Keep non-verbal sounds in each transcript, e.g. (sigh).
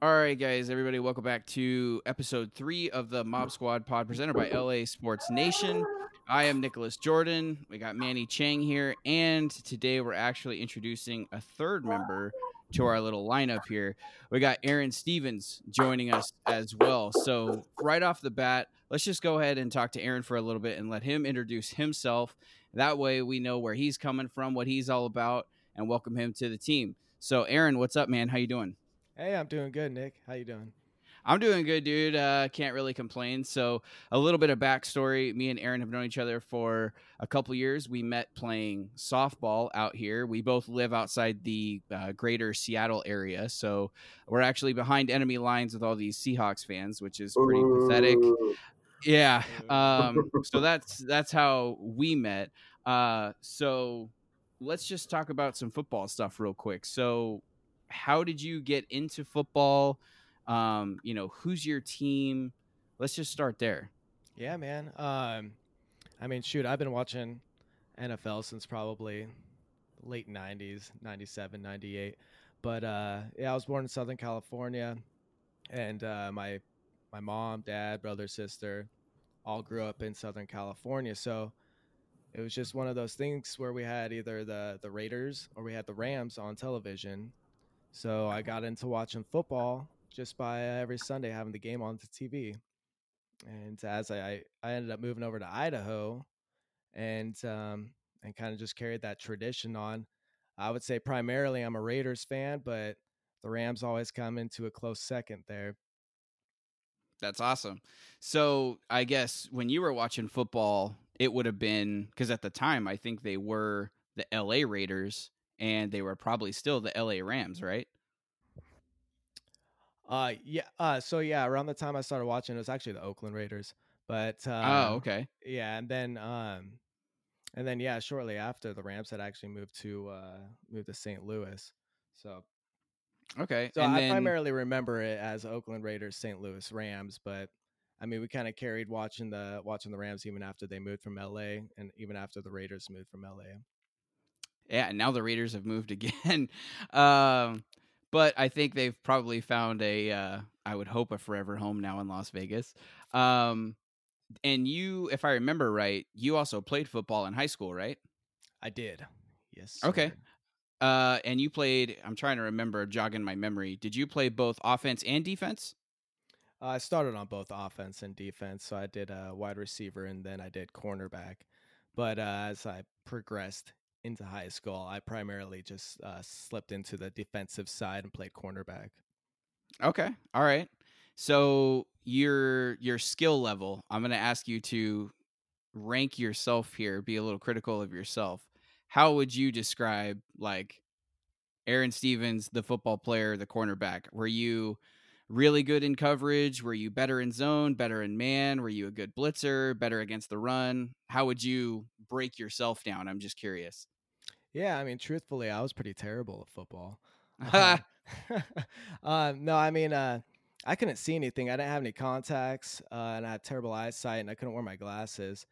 All right, guys, everybody, welcome back to episode three of the Mob Squad pod presented by LA Sports Nation. I am Nicholas Jordan. We got Manny Chang here, and today we're actually introducing a third member to our little lineup here. We got Aaron Stevens joining us as well. So, right off the bat, let's just go ahead and talk to Aaron for a little bit and let him introduce himself. That way, we know where he's coming from, what he's all about, and welcome him to the team. So, Aaron, what's up, man? How you doing? Hey, I'm doing good, Nick. How you doing? I'm doing good, dude. Uh, can't really complain. So, a little bit of backstory: me and Aaron have known each other for a couple years. We met playing softball out here. We both live outside the uh, greater Seattle area, so we're actually behind enemy lines with all these Seahawks fans, which is pretty pathetic. Yeah. (laughs) Um, so that's that's how we met. Uh, so let's just talk about some football stuff real quick. So, how did you get into football? Um, you know, who's your team? Let's just start there. Yeah, man. Um, I mean, shoot, I've been watching NFL since probably late 90s, 97, 98. But uh, yeah, I was born in Southern California, and uh, my my mom, dad, brother, sister, all grew up in Southern California. So it was just one of those things where we had either the the Raiders or we had the Rams on television. So I got into watching football just by every Sunday having the game on the TV. And as I I ended up moving over to Idaho, and um, and kind of just carried that tradition on. I would say primarily I'm a Raiders fan, but the Rams always come into a close second there. That's awesome. So I guess when you were watching football, it would have been because at the time I think they were the LA Raiders and they were probably still the LA Rams, right? Uh yeah, uh so yeah, around the time I started watching it was actually the Oakland Raiders. But Oh, um okay. yeah, and then um and then yeah, shortly after the Rams had actually moved to uh moved to St. Louis. So Okay. so And I then primarily remember it as Oakland Raiders, St. Louis Rams, but I mean, we kind of carried watching the watching the Rams even after they moved from LA and even after the Raiders moved from LA. Yeah, and now the Raiders have moved (laughs) again. um, but I think they've probably found a uh I would hope a forever home now in Las Vegas. Um and you if I remember right, you also played football in high school, right? I did. Yes. Okay. Uh and you played I'm trying to remember jogging my memory. Did you play both offense and defense? Uh, I started on both offense and defense. So I did uh, wide receiver and then I did cornerback. But uh, as I progressed into high school, I primarily just uh, slipped into the defensive side and played cornerback. Okay. All right. So your your skill level, I'm going to ask you to rank yourself here, be a little critical of yourself. How would you describe like Aaron Stevens, the football player, the cornerback? Were you really good in coverage? Were you better in zone, better in man? Were you a good blitzer, better against the run? How would you break yourself down? I'm just curious. Yeah, I mean, truthfully, I was pretty terrible at football. Um, (laughs) um, (laughs) no, I mean, uh, I couldn't see anything. I didn't have any contacts, uh, and I had terrible eyesight, and I couldn't wear my glasses.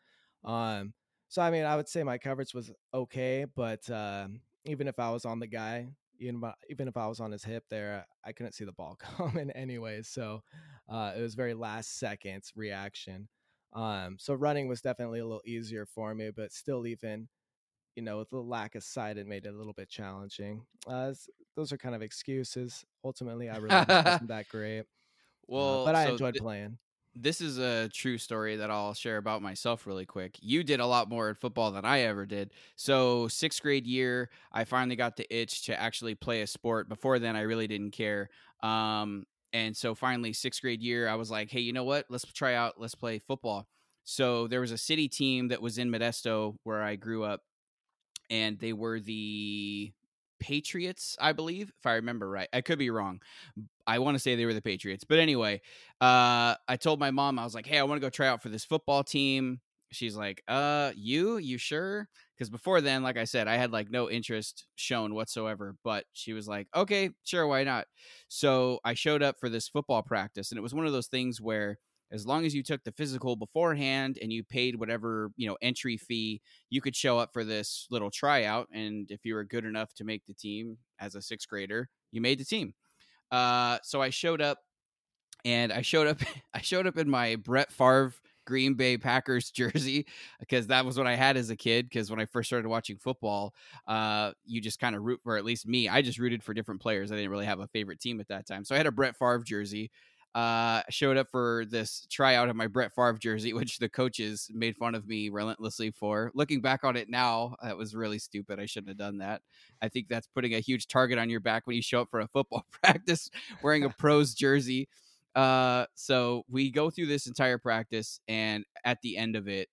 Um, so, I mean, I would say my coverage was okay, but um even if I was on the guy, even if- even if I was on his hip there, I couldn't see the ball (laughs) coming anyway. So, uh, it was very last seconds reaction. Um, so running was definitely a little easier for me, but still, even you know, with the lack of sight, it made it a little bit challenging. Uh, those are kind of excuses. Ultimately, I really wasn't (laughs) that great, uh, well, but I so enjoyed playing. This is a true story that I'll share about myself really quick. You did a lot more at football than I ever did. So, sixth grade year, I finally got the itch to actually play a sport. Before then, I really didn't care. Um, and so, finally, sixth grade year, I was like, hey, you know what? Let's try out, let's play football. So, there was a city team that was in Modesto where I grew up, and they were the Patriots, I believe, if I remember right. I could be wrong. I want to say they were the Patriots. But anyway, uh, I told my mom, I was like, hey, I want to go try out for this football team. She's like, uh, you? You sure? Because before then, like I said, I had like no interest shown whatsoever. But she was like, okay, sure, why not? So I showed up for this football practice, and it was one of those things where as long as you took the physical beforehand and you paid whatever, you know, entry fee, you could show up for this little tryout. And if you were good enough to make the team as a sixth grader, you made the team. Uh, so I showed up, and I showed up. (laughs) I showed up in my Brett Favre Green Bay Packers (laughs) jersey because that was what I had as a kid. Because when I first started watching football, uh, you just kind of root for at least me. I just rooted for different players. I didn't really have a favorite team at that time, so I had a Brett Favre jersey. Uh, showed up for this tryout of my Brett Favre jersey, (laughs) which the coaches made fun of me relentlessly for. Looking back on it now, that was really stupid. I shouldn't have done that. I think that's putting a huge target on your back when you show up for a football (laughs) practice wearing a (laughs) pros jersey. Uh, so we go through this entire practice, and at the end of it,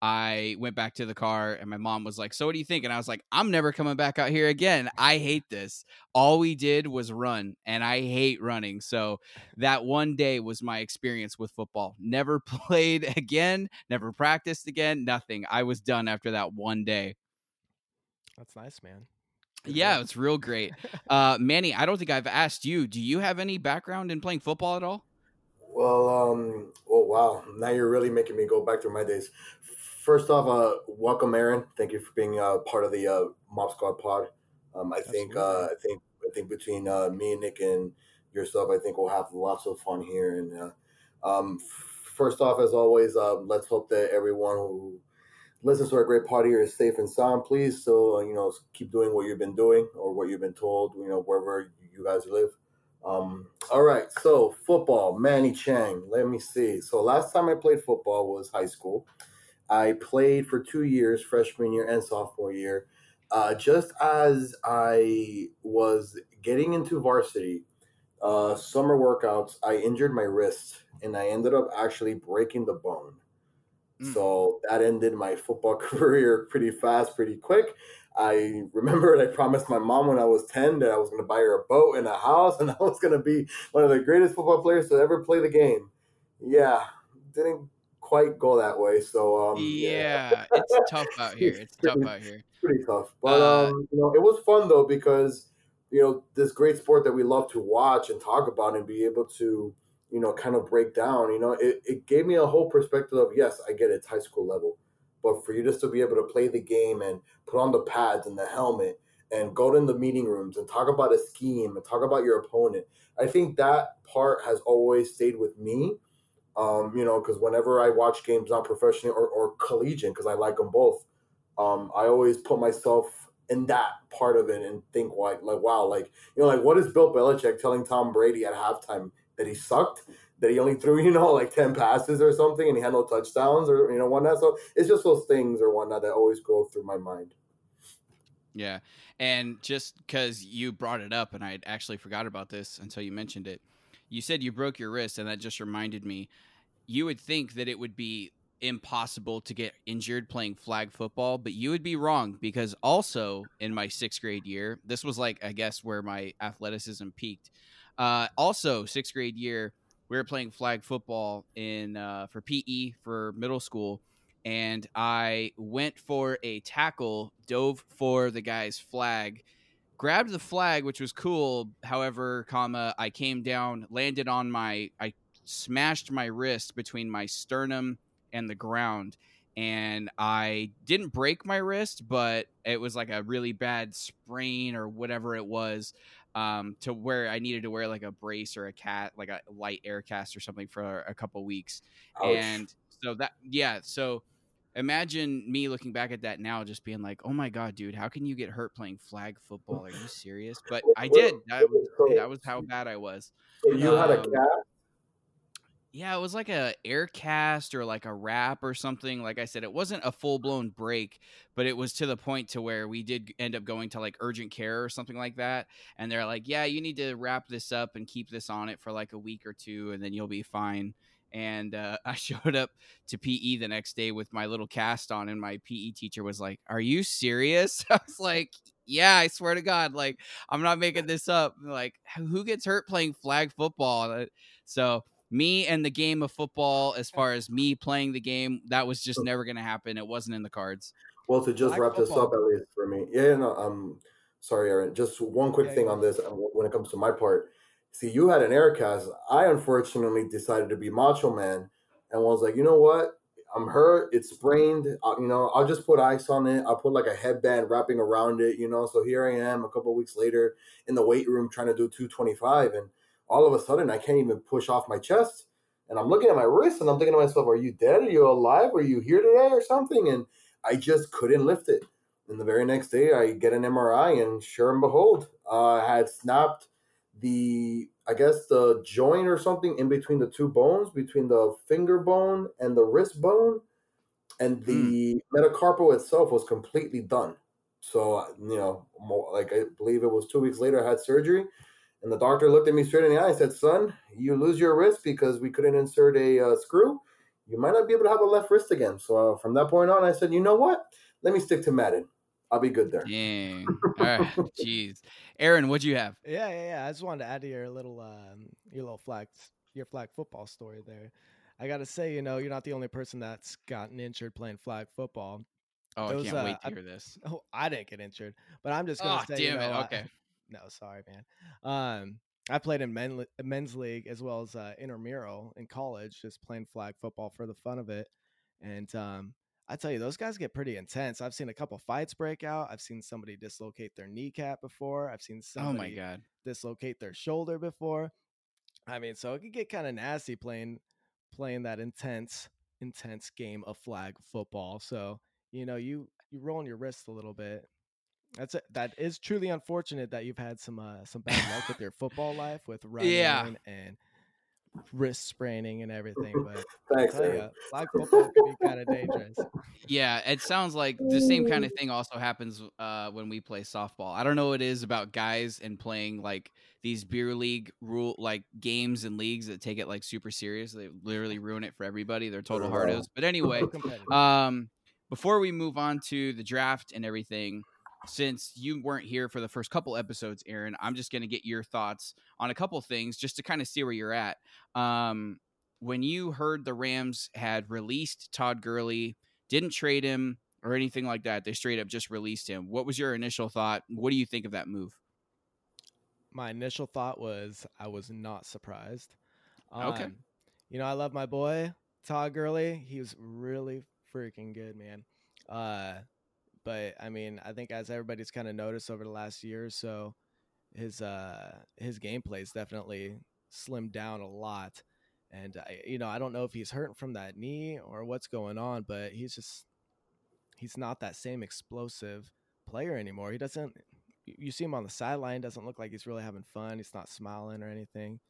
I went back to the car, and my mom was like, "So what do you think?" And I was like, "I'm never coming back out here again. I hate this. All we did was run, and I hate running. So that one day was my experience with football. Never (laughs) played again. Never practiced again. Nothing. I was done after that one day. That's nice, man. Yeah, it's real great. (laughs) Uh, Manny, I don't think I've asked you. Do you have any background in playing football at all? Well, um, oh wow! Now you're really making me go back through my days. First off, uh, welcome, Aaron. Thank you for being uh, part of the uh, Mob Squad Pod. Um, I think, uh, I think, I think between uh, me and Nick and yourself, I think we'll have lots of fun here. And uh, um, first off, as always, uh, let's hope that everyone who listens to our great pod here is safe and sound. Please, so uh, you know, keep doing what you've been doing or what you've been told. You know, wherever you guys live. Um, all right, so football, Manny Chang. Let me see. So last time I played football was high school. I played for two years, freshman year and sophomore year. Uh, just as I was getting into varsity, uh, summer workouts, I injured my wrist and I ended up actually breaking the bone. Mm. So that ended my football (laughs) career pretty fast, pretty quick. I remembered I promised my mom when I was 10 that I was going to buy her a boat and a house and (laughs) I was going to be one of the greatest football players to ever play the game. Yeah, didn't quite go that way. So, um, yeah, yeah. it's tough out (laughs) here. It's, pretty, tough out here. Pretty tough. But, uh, um, you know, it was fun though because, you know, this great sport that we love to watch and talk about and be able to, you know, kind of break down, you know, it, it gave me a whole perspective of, yes, I get it, it's high school level but for you just to be able to play the game and put on the pads and the helmet and go in the meeting rooms and talk about a scheme and talk about your opponent, I think that part has always stayed with me. Um, you know, because whenever I watch games, not professionally or, or collegiate, because I like them both, um, I always put myself in that part of it and think like, like, wow, like, you know, like what is Bill Belichick telling Tom Brady at halftime that he sucked? that he only threw, (laughs) you know, like 10 passes or something and he had no touchdowns or, you know, whatnot. So it's just those things or whatnot that always go through my mind. Yeah. And just because you brought it up and I actually forgot about this until you mentioned it, you said you broke your wrist and that just reminded me. You would think that it would be impossible to get injured playing flag football, but you would be wrong because also in my sixth grade year, this was like, I guess, where my athleticism peaked. Uh, also, sixth grade year, we were playing flag football in uh, for PE for middle school, and I went for a tackle, dove for the guy's flag, grabbed the flag, which was cool. However, comma I came down, landed on my, I smashed my wrist between my sternum and the ground. And I didn't break my wrist, but it was like a really bad sprain or whatever it was um, to where I needed to wear like a brace or a cat, like a light air cast or something for a couple weeks. Ouch. And so that, yeah. So imagine me looking back at that now, just being like, oh my God, dude, how can you get hurt playing flag football? Are you serious? But (laughs) I did. That was, that was how bad I was. So you um, had a um, cast? Yeah, it was like a air cast or like a wrap or something. Like I said, it wasn't a full blown break, but it was to the point to where we did end up going to like urgent care or something like that. And they're like, "Yeah, you need to wrap this up and keep this on it for like a week or two, and then you'll be fine." And uh, (laughs) I showed up to PE the next day with my little cast on, and my PE teacher was like, "Are you serious?" (laughs) I was like, yeah, I swear to God, like I'm not making (laughs) this up. Like, who gets hurt playing flag football? So me and the game of football, as far as me (laughs) playing the game, that was just never going to happen. It wasn't in the cards. Well, to just wrap this up, at least for me, yeah, no, um, sorry, Aaron. Just one quick yeah, thing on this when it comes to my part. See, you had an air cast. I unfortunately decided to be Macho Man, and was like, you know what? I'm hurt. It's sprained. Uh, you know, I'll just put ice on it. I'll put like a headband wrapping around it. You know, so here I am a couple weeks later in the weight room trying to do 225, and all of a sudden I can't even push off my chest. And I'm looking at my wrist and I'm thinking to myself, are you dead? Are you alive? Are you here today or something? And I just couldn't lift it. And the very next day, I get an MRI, and sure and behold, uh, I had snapped the, I guess, the joint or something in between the two bones, between the finger bone and the wrist bone. And the mm. metacarpal itself was completely done. So, you know, like I believe it was two weeks later, I had surgery. And the doctor looked at me straight in the eye and said, Son, you lose your wrist because we couldn't insert a uh, screw. You might not be able to have a left wrist again. So, uh, from that point on, I said, You know what? Let me stick to Madden. I'll be good there. Dang. All right. (laughs) Jeez. Aaron, what'd you have? Yeah, yeah, yeah. I just wanted to add to your little um, your little flag your flag football story there. I gotta say, you know, you're not the only person that's gotten injured playing flag football. Oh, Those, I can't uh, wait to hear this. (laughs) Oh, I didn't get injured, but I'm just gonna oh, say, damn you know, it. Okay. No, sorry, man. Um, I played in men, men's league as well as uh, intramural in college, just playing flag football for the fun of it. And um, I tell you, those guys get pretty intense. I've seen a couple fights break out. I've seen somebody dislocate their kneecap before. I've seen somebody oh my God. dislocate their shoulder before. I mean, so it can get kind of nasty playing playing that intense, intense game of flag football. So, you know, you you rolling your wrists a little bit. That's it. That is truly unfortunate that you've had some uh, some bad luck with your football life with running yeah. and wrist spraining and everything. But (laughs) Thanks, I you, flag football can be kind of dangerous. Yeah, it sounds like the same kind of (laughs) thing also happens uh, when we play softball. I don't know what it is about guys and playing like these beer league rule like games and leagues that take it like super serious. They literally ruin it for everybody. They're total hardos. But anyway, (laughs) um, before we move on to the draft and everything, since you weren't here for the first couple episodes, Aaron, I'm just going to get your thoughts on a couple things just to kind of see where you're at. Um, when you heard the Rams had released Todd Gurley, didn't trade him or anything like that, they straight up just released him. What was your initial thought? What do you think of that move? My initial thought was I was not surprised. Um, okay. You know, I love my boy Todd Gurley. He was really freaking good, man. Uh, but I mean, I think as everybody's kind of noticed over the last year or so, his uh his gameplay is definitely slimmed down a lot. And I, you know, I don't know if he's hurting from that knee or what's going on, but he's just he's not that same explosive player anymore. He doesn't you see him on the sideline, doesn't look like he's really having fun. He's not smiling or anything.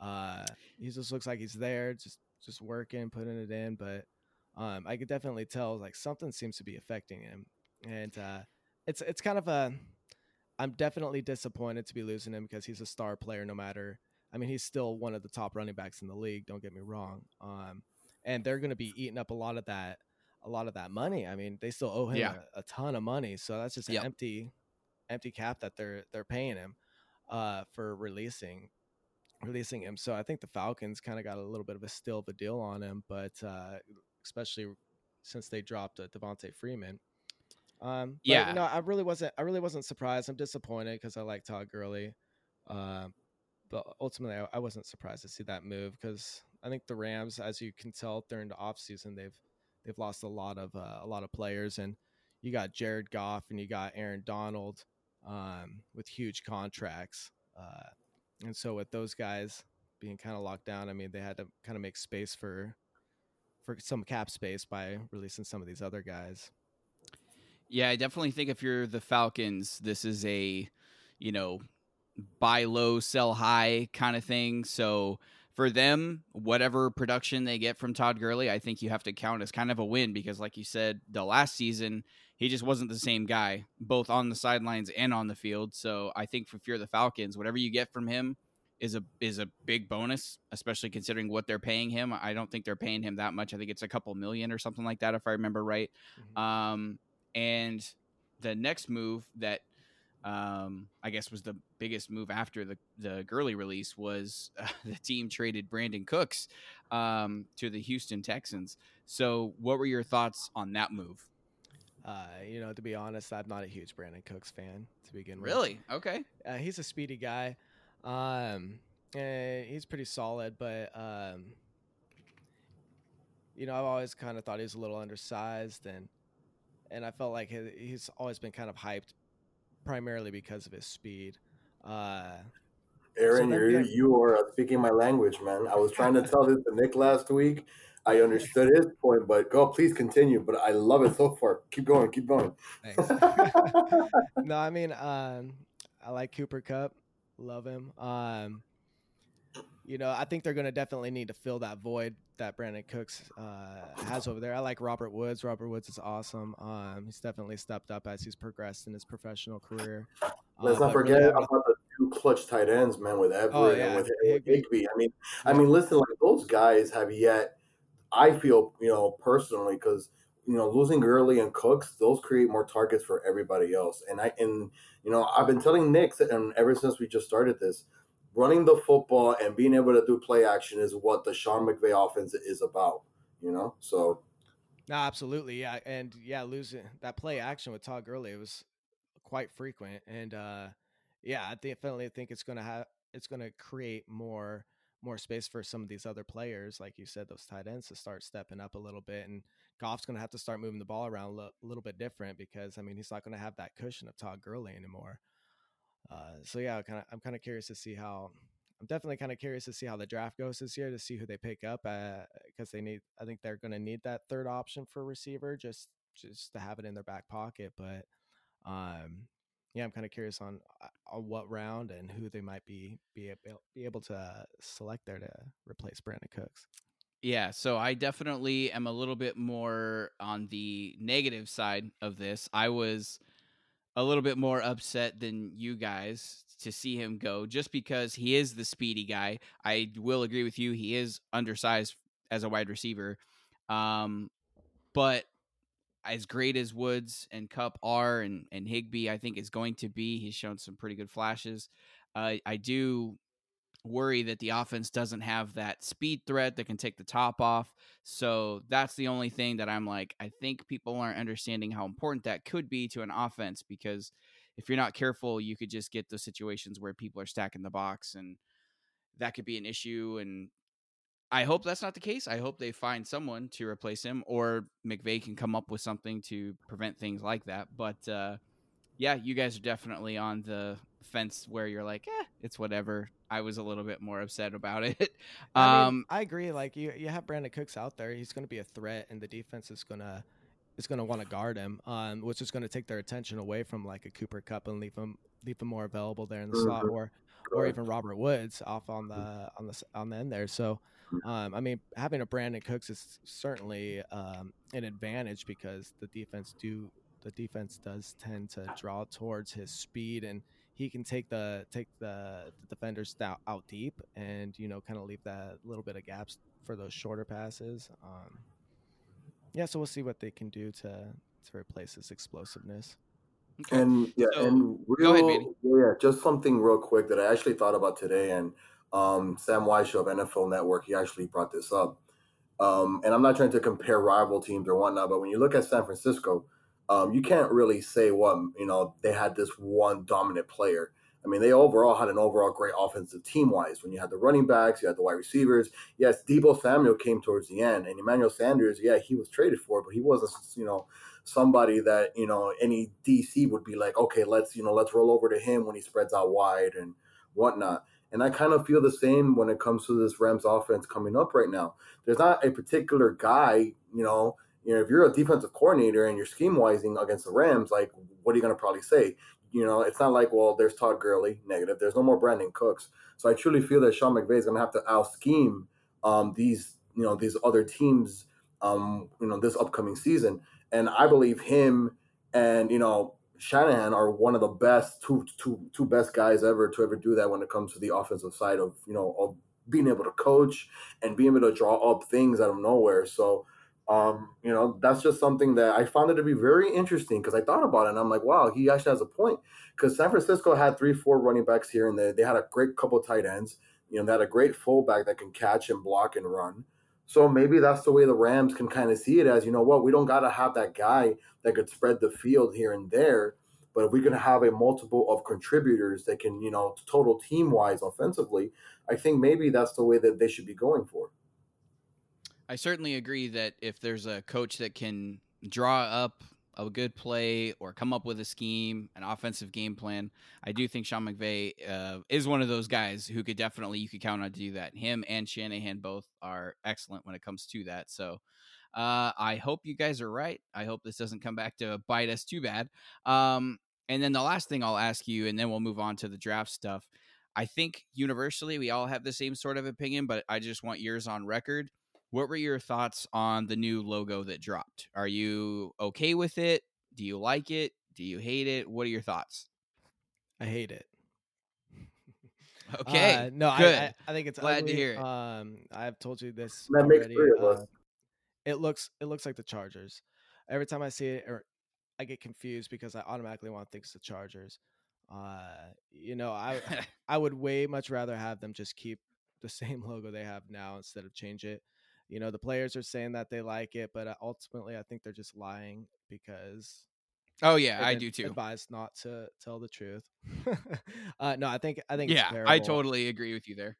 Uh he just looks like he's there, just just working, putting it in, but um, I could definitely tell like something seems to be affecting him and uh, it's it's kind of a. I'm definitely disappointed to be losing him because he's a star player. No matter, I mean, he's still one of the top running backs in the league. Don't get me wrong. Um, and they're going to be eating up a lot of that, a lot of that money. I mean, they still owe him yeah. a, a, ton of money, so that's just an yep. empty, empty cap that they're they're paying him uh, for releasing releasing him. So I think the Falcons kind of got a little bit of a steal of a deal on him, but uh, especially since they dropped uh, Devonta Freeman. Um, but, yeah, no, I really wasn't. I really wasn't surprised. I'm disappointed because I like Todd Gurley, uh, but ultimately, I, I, wasn't surprised to see that move because I think the Rams, as you can tell during the offseason, they've they've lost a lot of uh, a lot of players, and you got Jared Goff and you got Aaron Donald um, with huge contracts, uh, and so with those guys being kind of locked down, I mean, they had to kind of make space for for some cap space by releasing some of these other guys. Yeah, I definitely think if you're the Falcons, this is a, you know, buy low, sell high kind of thing. So for them, whatever production they get from Todd Gurley, I think you have to count as kind of a win because, like you said, the last season, he just wasn't the same guy, both on the sidelines and on the field. So I think if you're the Falcons, whatever you get from him is a is a big bonus, especially considering what they're paying him. I don't think they're paying him that much. I think it's a couple million or something like that, if I remember right. Mm-hmm. Um, and the next move that um, I guess was the biggest move after the the Gurley release was uh, (laughs) the team traded Brandin Cooks um, to the Houston Texans. So, what were your thoughts on that move? Uh, you know, to be honest, I'm not a huge Brandin Cooks fan to begin with. Really? Okay. Uh, he's a speedy guy. Um, eh, he's pretty solid, but um, you know, I've always kind of thought he was a little undersized and and I felt like he's always been kind of hyped, primarily because of his speed. Uh, Aaron, so you're, you are speaking my language, man. I was trying to tell this to Nick last week. I understood his point, but go, please continue. But I love it so far. Keep going, keep going. Thanks. (laughs) no, I mean, um, I like Cooper Kupp, love him. Um, you know, I think they're going to definitely need to fill that void that Brandin Cooks uh, has over there. I like Robert Woods. Robert Woods is awesome. Um, he's definitely stepped up as he's progressed in his professional career. Let's uh, not forget really about the two clutch tight ends, man, with Everett oh, yeah. and with. Higbee. I mean. I mean, listen, like those guys have yet. I feel, you know, personally, because you know, losing Gurley and Cooks, those create more targets for everybody else. And I and you know, I've been telling Nick, and ever since we just started this, running the football and being able to do play action is what the Sean McVay offense is about. You know, so. No, absolutely, yeah, and yeah, losing that play action with Todd Gurley it was quite frequent, and uh, yeah, I definitely think it's gonna have it's gonna create more more space for some of these other players, like you said, those tight ends to start stepping up a little bit. And Goff's going to have to start moving the ball around a little bit different because I mean he's not going to have that cushion of Todd Gurley anymore. Uh, so yeah, kind of I'm kind of curious to see how. I'm definitely kind of curious to see how the draft goes this year to see who they pick up because uh, they need. I think they're going to need that third option for receiver just just to have it in their back pocket. But um, yeah, I'm kind of curious on uh, on what round and who they might be be able, be able to select there to replace Brandin Cooks. Yeah, so I definitely am a little bit more on the negative side of this. I was a little bit more upset than you guys to see him go just because he is the speedy guy. I will agree with you. He is undersized as a wide receiver. Um, but as great as Woods and Kupp are and, and Higbee, I think is going to be, he's shown some pretty good flashes. Uh, I do worry that the offense doesn't have that speed threat that can take the top off. So that's the only thing that I'm like, I think people aren't understanding how important that could be to an offense because if you're not careful, you could just get those situations where people are stacking the box and that could be an issue. And I hope that's not the case. I hope they find someone to replace him or McVay can come up with something to prevent things like that. But, uh, yeah, you guys are definitely on the fence where you're like, eh, it's whatever. I was a little bit more upset about it. (laughs) I, mean, um, I agree. Like you, you have Brandin Cooks out there. He's going to be a threat, and the defense is going to is going to want to guard him, um, which is going to take their attention away from like a Cooper Kupp and leave him leave him more available there in the slot, mm-hmm. or or even Robert Woods off on the on the on the end there. So, um, I mean, having a Brandin Cooks is certainly um, an advantage because the defense do the defense does tend to draw towards his speed and he can take the take the, the defenders down, out deep and you know kind of leave that little bit of gaps for those shorter passes. Um, yeah, so we'll see what they can do to to replace his explosiveness. Okay. And yeah, so, and real, ahead, yeah, just something real quick that I actually thought about today, and um, Sam Wyche of NFL Network, he actually brought this up. Um, and I'm not trying to compare rival teams or whatnot, but when you look at San Francisco, um, you can't really say what you know they had this one dominant player. I mean, they overall had an overall great offensive team wise. When you had the running backs, you had the wide receivers. Yes, Deebo Samuel came towards the end, and Emmanuel Sanders, yeah, he was traded for, but he wasn't, you know, somebody that you know any DC would be like, okay, let's you know let's roll over to him when he spreads out wide and whatnot. And I kind of feel the same when it comes to this Rams offense coming up right now. There's not a particular guy, you know, you know, if you're a defensive coordinator and you're scheme wising against the Rams, like, what are you going to probably say? You know, it's not like, well, there's Todd Gurley, negative. There's no more Brandin Cooks. So I truly feel that Sean McVay is going to have to out scheme um, these, you know, these other teams, um, you know, this upcoming season. And I believe him and, you know, Shanahan are one of the best two, two, two best guys ever to ever do that when it comes to the offensive side of, you know, of being able to coach and being able to draw up things out of nowhere. So, um, you know, that's just something that I found it to be very interesting because I thought about it and I'm like, wow, he actually has a point. Because San Francisco had three, four running backs here and they, they had a great couple tight ends. You know, they had a great fullback that can catch and block and run. So maybe that's the way the Rams can kind of see it as, you know what, we don't got to have that guy that could spread the field here and there. But if we can have a multiple of contributors that can, you know, total team wise offensively, I think maybe that's the way that they should be going for. I certainly agree that if there's a coach that can draw up a good play or come up with a scheme, an offensive game plan, I do think Sean McVay uh, is one of those guys who could definitely you could count on to do that. Him and Shanahan both are excellent when it comes to that. So uh, I hope you guys are right. I hope this doesn't come back to bite us too bad. Um, and then the last thing I'll ask you, and then we'll move on to the draft stuff. I think universally we all have the same sort of opinion, but I just want yours on record. What were your thoughts on the new logo that dropped? Are you okay with it? Do you like it? Do you hate it? What are your thoughts? I hate it. (laughs) Okay, uh, no, I, good. I, I think it's Glad ugly. to hear it. Um, I've told you this That already. three uh, it looks it looks like the Chargers. Every time I see it, or I get confused because I automatically want things to think it's the Chargers. Uh, you know, I (laughs) I would way much rather have them just keep the (laughs) same logo they have now instead of change it. You know, the players are saying that they like it, but uh, ultimately, I think they're just lying because oh yeah, I do too. Advised not to tell the truth. (laughs) uh, no, I think I think Yeah. I totally agree with you there.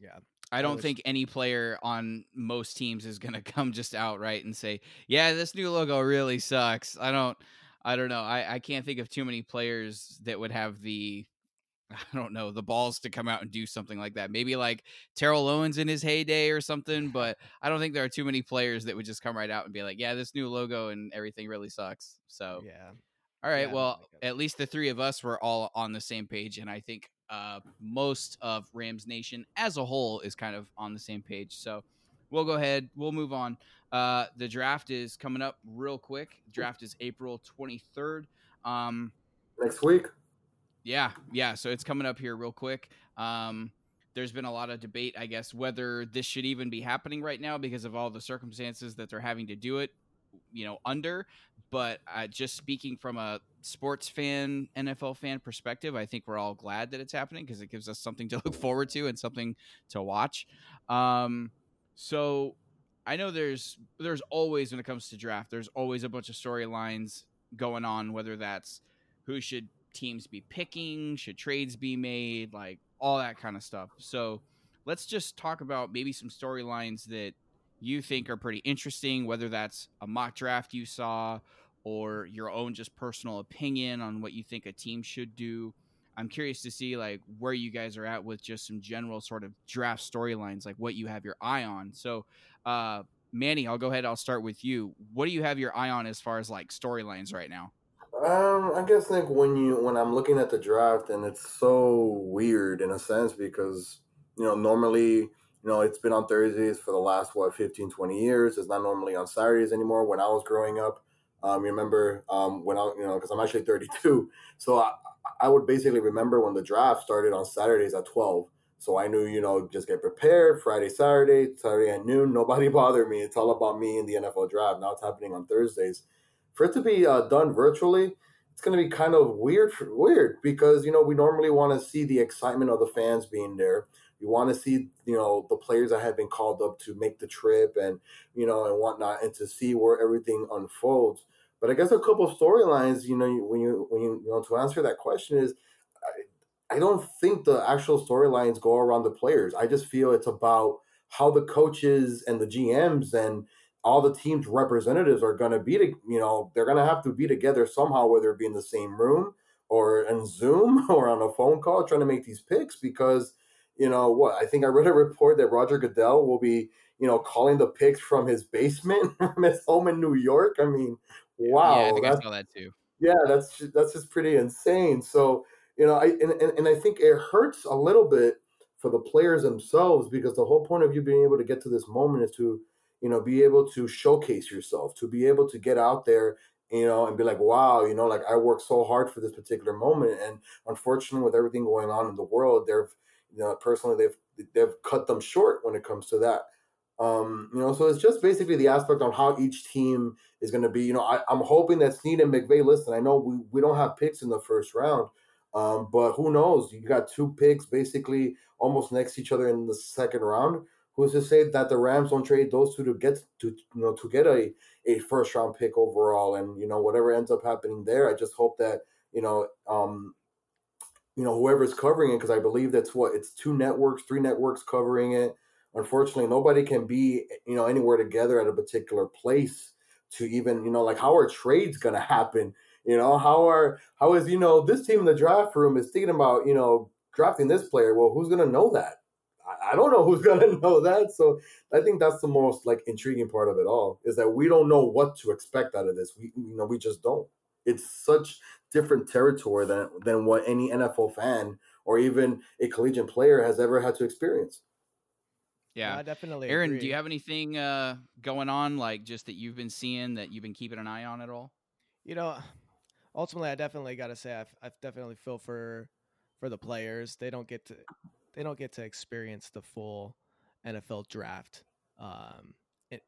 yeah. I don't think any player on most teams is going (laughs) to come just outright and say, "Yeah, this new logo really sucks." I don't I don't know. I I can't think of too many players that would have the I don't know, the balls to come out and do something like that. Maybe like Terrell Owens in his heyday or something, but I don't think there are too many players that would just come right out and be like, "Yeah, this new logo and everything really sucks." So, Yeah. All right. Yeah, I right. don't Well, at least the three of us were all on the same page, and I think uh, most of Rams Nation as a whole is kind of on the same page. So we'll go ahead. We'll move on. Uh, the draft is coming up real quick. Draft is April twenty third. Um, Next week. Yeah, yeah. So it's coming up here real quick. Um, there's been a lot of debate, I guess, whether this should even be happening right now because of all the circumstances that they're having to do it, you know, under. But uh, just speaking from a sports fan, NFL fan perspective, I think we're all glad that it's happening because it gives us something to (laughs) look forward to and something to watch. Um, so I know there's there's always when it comes to draft, there's always a bunch of storylines going on, whether that's who should teams be picking, should trades be made, like all that kind of stuff. So let's just talk about maybe some storylines that you think are pretty interesting, whether that's a mock draft you saw or your own just personal opinion on what you think a team should do. I'm curious to see like where you guys are at with just some general sort of draft storylines, like what you have your eye on. So, uh, Manny, I'll go ahead. I'll start with you. What do you have your eye on as far as like storylines right now? Um, I guess like when you when I'm looking at the draft and it's so weird in a sense because you know normally you know it's been on Thursdays for the last what 15 20 years. It's not normally on Saturdays anymore. When I was growing up um you remember um when I you know because I'm actually (laughs) 32 so I I would basically remember when the draft started on Saturdays at 12 so I knew you know just get prepared Friday Saturday Saturday at noon. Nobody (laughs) bothered me. It's all about me in the NFL draft. Now it's happening on Thursdays for it to be uh, done virtually, it's going to be kind of weird. Weird because you know we normally want to see the excitement of the fans being there. You want to see you know the players that have been called up to make the trip and you know and whatnot, and to see where everything unfolds. But I guess a couple of storylines, you know, when you when you, you know to answer that question is, I, I don't think the actual storylines go around the players. I just feel it's about how the coaches and the GMs and all the team's representatives are going to be, to, you know, they're going to have to be together somehow, whether it be in the same room or in Zoom (laughs) or on a phone call, trying to make these picks. Because, you know, what I think I read a report that Roger Goodell will be, you know, calling the picks from his basement (laughs) from his home in New York. I mean, wow, yeah, I think I saw that too. yeah, that's ju- that's just pretty insane. So you know, I and, and, and I think it hurts a little bit for the players themselves because the whole point of you being able to get to this moment is to you know be able to showcase yourself, to be able to get out there, you know, and be like, wow, you know, like I worked so hard for this particular moment, and unfortunately, with everything going on in the world, they've you know personally they've they've cut them short when it comes to that. Um, you know, so it's just basically the aspect on how each team is going to be. You know, I, I'm hoping that Snead and McVay listen. I know we, we don't have picks in the first round, um, but who knows? You got two picks basically almost next to each other in the second round. Who's to say that the Rams don't trade those two to get to you know to get a, a first round pick overall? And you know whatever ends up happening there, I just hope that you know um, you know whoever's covering it because I believe that's what it's two networks, three networks covering it. Unfortunately, nobody can be you know anywhere together at a particular place to even you know like how are trades going to happen you know how are how is you know this team in the draft room is thinking about you know drafting this player well who's going to know that I don't know (laughs) who's gonna know that. So I think that's the most like intriguing part of it all is that we don't know what to expect out of this. We you know we just don't. It's such different territory than than what any NFL fan or even a collegiate player has ever had to experience. Yeah, I definitely. Aaron, agree. do you have anything uh, going on like just that you've been seeing that you've been keeping an eye on at all? You know, ultimately, I definitely got to say I've, I've definitely feel for for the players. They don't get to they don't get to experience the full NFL draft. Um, it,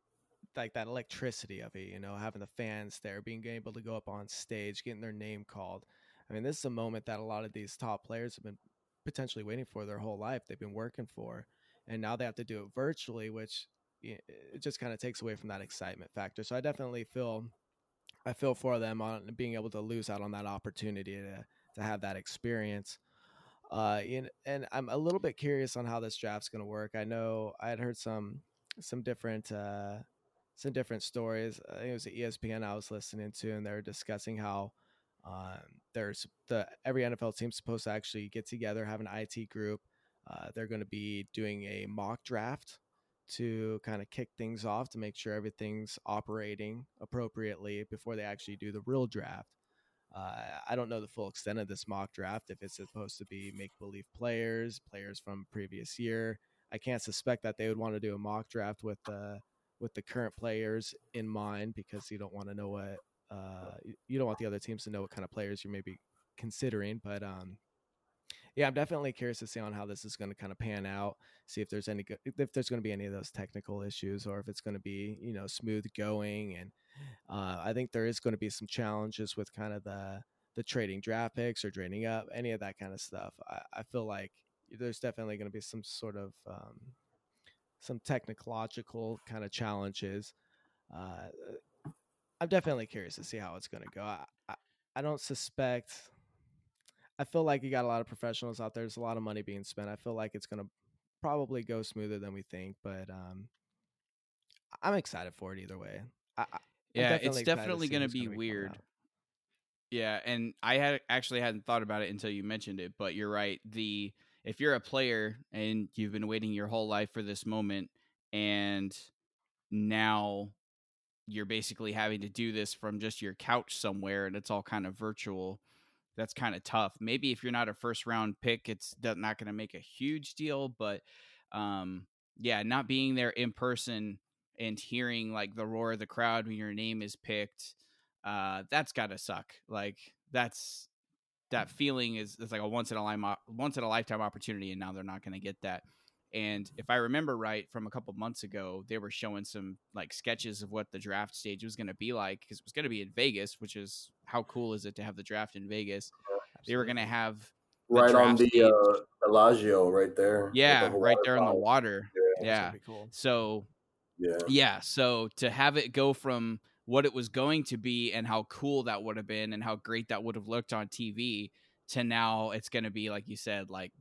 like that electricity of it, you know, having the fans there, being able to go up on stage, getting their name called. I mean, this is a moment that a lot of these top players have been potentially waiting for their whole life. They've been working for, and now they have to do it virtually, which it just kind of takes away from that excitement factor. So I definitely feel, I feel for them on being able to lose out on that opportunity to to have that experience. Uh, in, and I'm a little bit curious on how this draft's going to work. I know I had heard some some different uh, some different stories. I think it was the ESPN I was listening to, and they were discussing how um, there's the every NFL team's supposed to actually get together, have an IT group. Uh, they're going to be doing a mock draft to kind of kick things off to make sure everything's operating appropriately before they actually do the real draft. Uh, I don't know the full extent of this mock draft. If it's supposed to be make believe players, players from previous year, I can't suspect that they would want to do a mock draft with the with the current players in mind because you don't want to know what uh, you don't want the other teams to know what kind of players you may be considering. But um, yeah, I'm definitely curious to see on how this is going to kind of pan out. See if there's any if there's going to be any of those technical issues or if it's going to be you know smooth going and uh, I think there is going to be some challenges with kind of the the trading draft picks or trading up, any of that kind of stuff. I, I feel like there's definitely going to be some sort of um, some technological kind of challenges. Uh, I'm definitely curious to see how it's going to go. I, I, I don't suspect. I feel like you got a lot of professionals out there. There's a lot of money being spent. I feel like it's going to probably go smoother than we think, but um, I'm excited for it either way. I, yeah, definitely it's definitely going to be weird. Yeah, and I had actually hadn't thought about it until you mentioned it, but you're right. The if you're a player and you've been waiting your whole life for this moment and now you're basically having to do this from just your couch somewhere and it's all kind of virtual that's kind of tough maybe if you're not a first round pick it's not going to make a huge deal but um yeah not being there in person and hearing like the roar of the crowd when your name is picked uh that's gotta suck like that's that feeling is, is like a once in a lifetime once in a lifetime opportunity and now they're not going to get that and if i remember right from a couple months ago they were showing some like sketches of what the draft stage was going to be like because it was going to be in vegas which is how cool is it to have the draft in vegas they were going to have right on the uh, Bellagio, right there. Yeah, right there in the water. Yeah, yeah. Cool. so yeah. Yeah. So to have it go from what it was going to be and how cool that would have been and how great that would have looked on TV to now it's going to be, like you said, like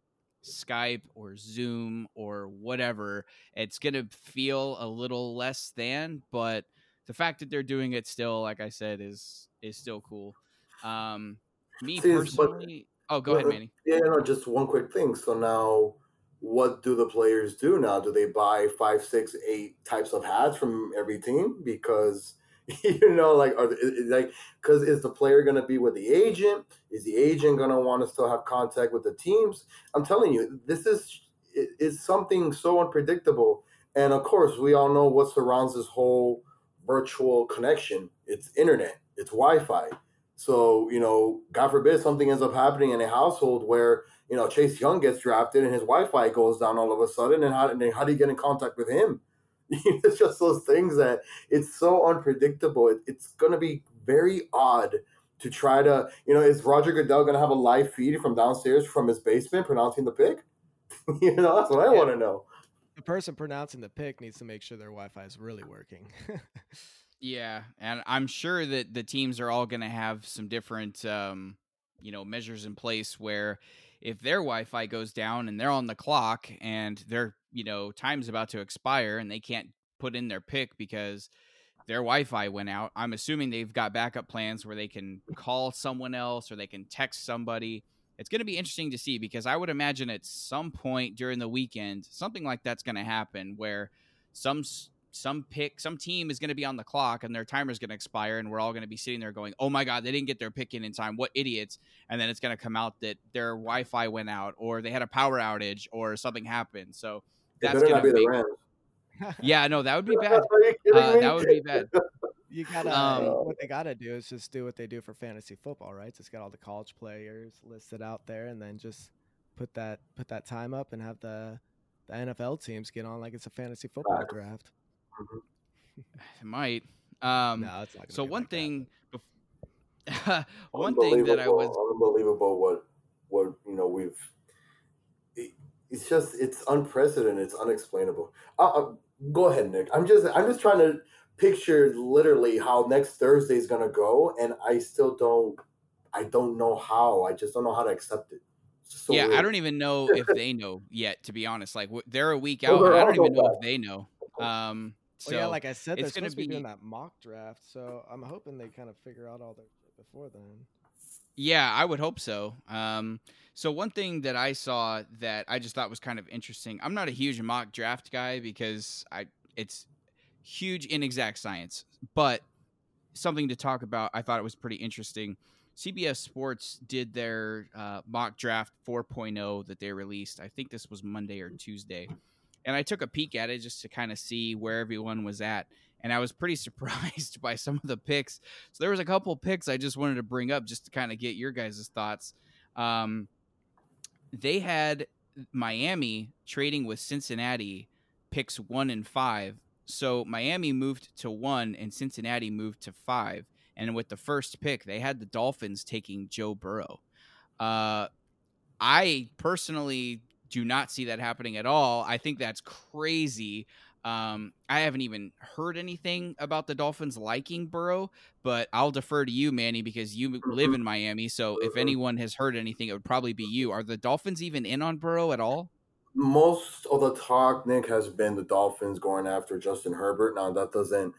Skype or Zoom or whatever. It's going to feel a little less than, but the fact that they're doing it still, like I said, is is still cool. Um, me See, personally. But, oh, go ahead, Manny. Yeah, no, just one quick thing. So now what do the players do now? Do they buy five, six, eight types of hats from every team? Because (laughs) you know, like, are like, because is the player going to be with the agent? Is the agent going to want to still have contact with the teams? I'm telling you, this is is something so unpredictable. And of course, we all know what surrounds this whole virtual connection. It's internet. It's Wi-Fi. So you know, God forbid something ends up happening in a household where you know, Chase Young gets drafted and his Wi-Fi goes down all of a sudden, and how, and how do you get in contact with him? (laughs) it's just those things that it's so unpredictable. It, it's going to be very odd to try to, you know, is Roger Goodell going to have a live feed from downstairs from his basement pronouncing the pick? (laughs) you know, that's what I yeah. want to know. The person pronouncing the pick needs to make sure their Wi-Fi is really working. (laughs) yeah, and I'm sure that the teams are all going to have some different, um, you know, measures in place where if their Wi-Fi goes down and they're on the clock and their you know time's about to expire and they can't put in their pick because their Wi-Fi went out. I'm assuming they've got backup plans where they can call someone else or they can text somebody. It's going to be interesting to see because I would imagine at some point during the weekend something like that's going to happen where some some pick some team is going to be on the clock and their timer is going to expire and we're all going to be sitting there going oh my god they didn't get their pick in in time. What idiots. And then it's going to come out that their wi-fi went out or they had a power outage or something happened. So that's going to be make... (laughs) yeah no that would be (laughs) bad. Uh, that would be bad. (laughs) You gotta um, what they gotta do is just do what they do for fantasy football right? Just got all the college players listed out there and then just put that put that time up and have the the nfl teams get on like it's a fantasy football draft. (laughs) It might. Um, no, it's not so one like thing, (laughs) one thing that I was unbelievable. What what you know we've. It, it's just it's unprecedented. It's unexplainable. Uh, uh, go ahead, Nick. I'm just I'm just trying to picture literally how next Thursday is gonna go, and I still don't I don't know how. I just don't know how to accept it. So yeah, weird. I don't even know if they know yet. To be honest, like they're a week out. I don't even know if they know. Um, so well, yeah, like I said, they're supposed to be doing that mock draft, so I'm hoping they kind of figure out all their before then. Yeah, I would hope so. Um, so one thing that I saw that I just thought was kind of interesting. I'm not a huge mock draft guy because I it's huge inexact science, but something to talk about. I thought it was pretty interesting. CBS Sports did their uh, mock draft 4.0 that they released. I think this was Monday or Tuesday and I took a peek at it just to kind of see where everyone was at. And I was pretty (laughs) surprised by some of the picks. So there was a couple picks I just wanted to bring up just to kind of get your guys' thoughts. Um, they had Miami trading with Cincinnati picks one and five. So Miami moved to one and Cincinnati moved to five. And with the first pick, they had the Dolphins taking Joe Burrow. Uh, I personally do not see that happening at all. I think that's crazy. Um, I haven't even heard anything about the Dolphins liking Burrow, but I'll defer to you, Manny, because you live mm-hmm. in Miami. So if mm-hmm. anyone has heard anything, it would probably be you. Are the Dolphins even in on Burrow at all? Most of the talk, Nick, has been the Dolphins going after Justin Herbert. Now that doesn't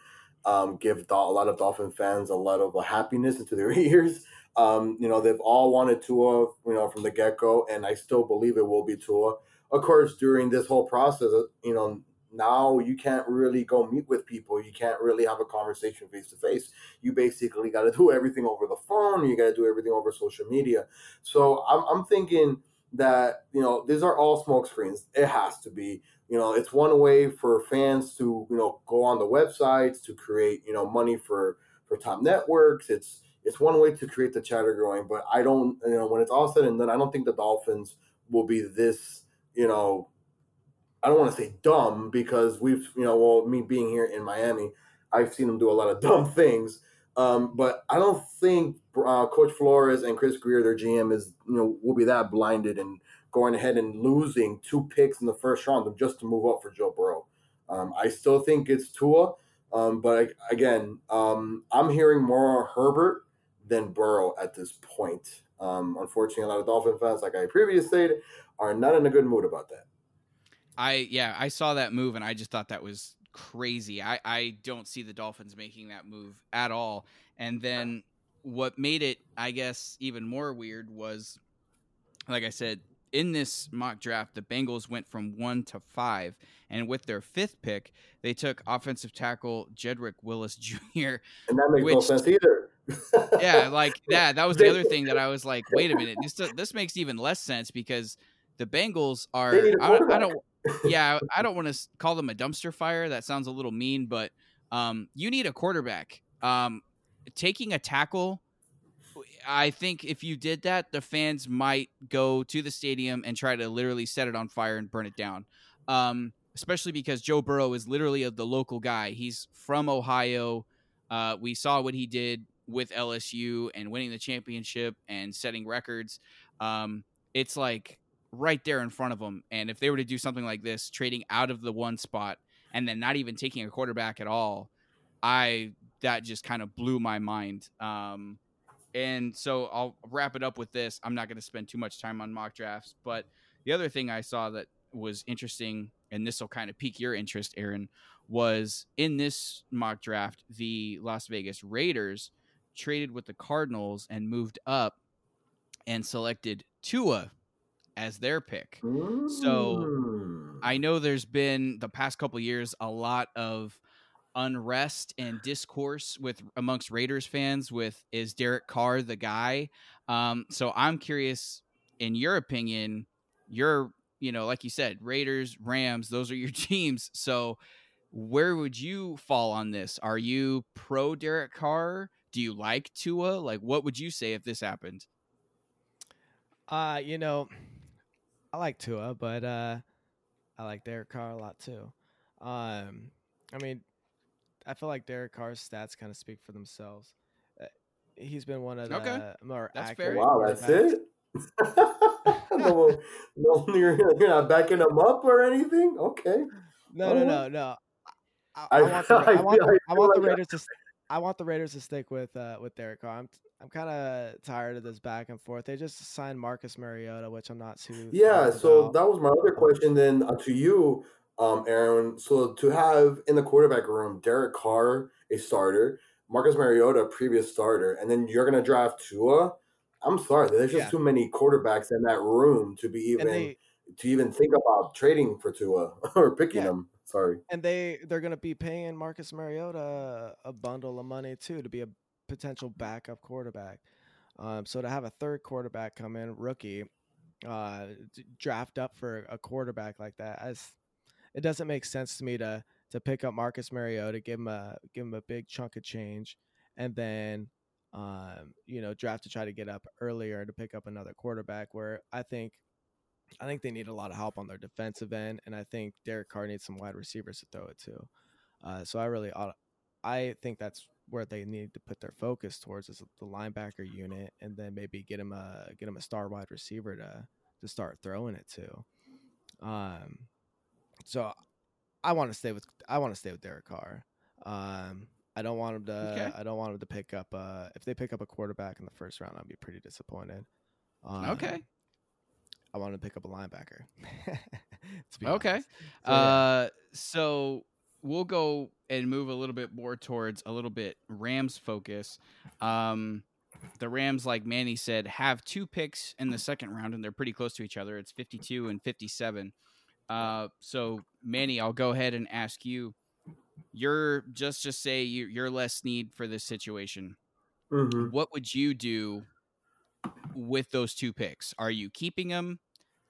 um, give a lot of Dolphin fans a lot of happiness into their (laughs) ears. Um, you know, they've all wanted Tua, you know, from the get go, and I still believe it will be Tua. Of course, during this whole process, you know, now you can't really go meet with people. You can't really have a conversation face to face. You basically got to do everything over the phone. You got to do everything over social media. So I'm, I'm thinking that you know these are all smoke screens. It has to be. You know, it's one way for fans to you know go on the websites to create you know money for for top networks. It's it's one way to create the chatter growing, but I don't, you know, when it's all said and done, I don't think the Dolphins will be this, you know, I don't want to say dumb because we've, you know, well, me being here in Miami, I've seen them do a lot of (laughs) dumb things. Um, but I don't think uh, Coach Flores and Chris Grier, their GM, is, you know, will be that blinded and going ahead and losing two picks in the first round just to move up for Joe Burrow. Um, I still think it's Tua. Um, but again, um, I'm hearing more Herbert than Burrow at this point. Um, unfortunately, a lot of Dolphin fans, like I previously stated, are not in a good mood about that. I yeah, I saw that move and I just thought that was crazy. I I don't see the Dolphins making that move at all. And then what made it, I guess, even more weird was, like I said, in this mock draft, the Bengals went from one to five, and with their fifth pick, they took offensive tackle Jedrick Wills (laughs) Jr. And that makes which, no sense either yeah, like (laughs) that. That was the other thing that I was like, wait a minute, this this makes even less sense because the Bengals are. I, I, don't. Yeah, (laughs) I don't want to call them a dumpster fire. That sounds a little mean, but um, you need a quarterback. Um, taking a tackle. I think if you did that, the fans might go to the stadium and try to literally set it on fire and burn it down. Um, especially because Joe Burrow is literally a, the local guy. He's from Ohio. Uh, we saw what he did with LSU and winning the championship and setting records. Um, it's like right there in front of them. And if they were to do something like this, trading out of the one spot and then not even taking a quarterback at all, I that just kind of blew my mind. Um, and so I'll wrap it up with this. I'm not going to spend too much time on mock drafts, but the other thing I saw that was interesting, and this will kind of pique your interest, Aaron, was in this mock draft, the Las Vegas Raiders traded with the Cardinals and moved up and selected Tua as their pick. Mm. So I know there's been the past couple years a lot of unrest and discourse with amongst Raiders fans with is Derek Carr the guy? Um, so I'm curious, in your opinion, you're you know like you said, Raiders, Rams, those are your (laughs) teams. So where would you fall on this? Are you pro Derek Carr? Do you like Tua? Like, what would you say if this happened? Uh, you know, I like Tua, but uh, I like Derek Carr a lot too. Um, I mean, I feel like Derek Carr's stats kind of speak for themselves. Uh, he's been one of the okay. more that's accurate. Fair. Wow, that's it. (laughs) no, no, (laughs) you're, you're not backing him up or anything. Okay. No, no, no, no. I, I, I want (laughs) the, I want the, I want the Raiders to. I want the Raiders to stick with uh, with Derek Carr. I'm I'm kind of tired of this back and forth. They just signed Marcus Mariota, which I'm not too. Yeah, so about. that was my other question then uh, to you, um, Aaron. So to have in the quarterback room Derek Carr, a starter, Marcus Mariota, previous starter, and then you're gonna draft Tua. I'm sorry, there's just yeah. too many quarterbacks in that room to be even they, to even think about trading for Tua (laughs) or picking yeah. him. Sorry. And they they're gonna be paying Marcus Mariota a bundle of money too to be a potential backup quarterback. Um, so to have a third quarterback come in, rookie, uh, draft up for a quarterback like that, as it doesn't make sense to me to to pick up Marcus Mariota, give him a give him a big chunk of change, and then um, you know draft to try to get up earlier to pick up another quarterback. Where I think I think they need a lot of help on their defensive end, and I think Derek Carr needs some wide receivers to throw it to. Uh, so I really, I think that's where they need to put their focus towards is the linebacker unit, and then maybe get him a get him a star wide receiver to to start throwing it to. Um, so I want to stay with I want to stay with Derek Carr. Um, I don't want him to. Okay. I don't want him to pick up. Uh, if they pick up a quarterback in the first round, I'd be pretty disappointed. Um, okay. I want to pick up a linebacker. (laughs) okay. So, uh, so we'll go and move a little bit more towards a little bit Rams focus. Um, the Rams, like Manny said, have two picks in the second round, and they're pretty close to each other. It's 52 and 57. Uh, so Manny, I'll go ahead and ask you. You're just just say you, you're Les Snead for this situation. Mm-hmm. What would you do with those two picks? Are you keeping them?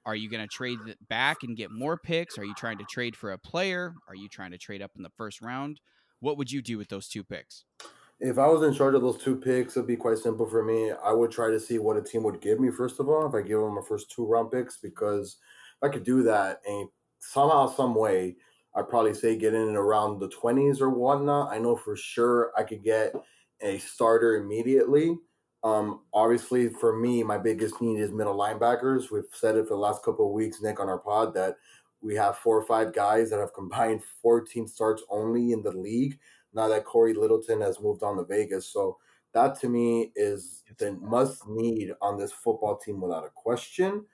Are you going to trade back and get more picks? Are you trying to trade for a player? Are you trying to trade up in the first round? What would you do with those two picks? If I was in charge of those two picks, it'd be quite simple for me. I would try to see what a team would give me first of all. If I give them my first two round picks, because if I could do that and somehow, some way, I'd probably say get in around the twenties or whatnot. I know for sure I could get a starter immediately um, obviously, for me, my biggest need is middle linebackers. We've said it for the last couple of weeks, Nick, on our pod that we have four or five guys that have combined (laughs) 14 starts only in the league. Now that Corey Littleton has moved on to Vegas, so that to me is the must need on this football team without a question.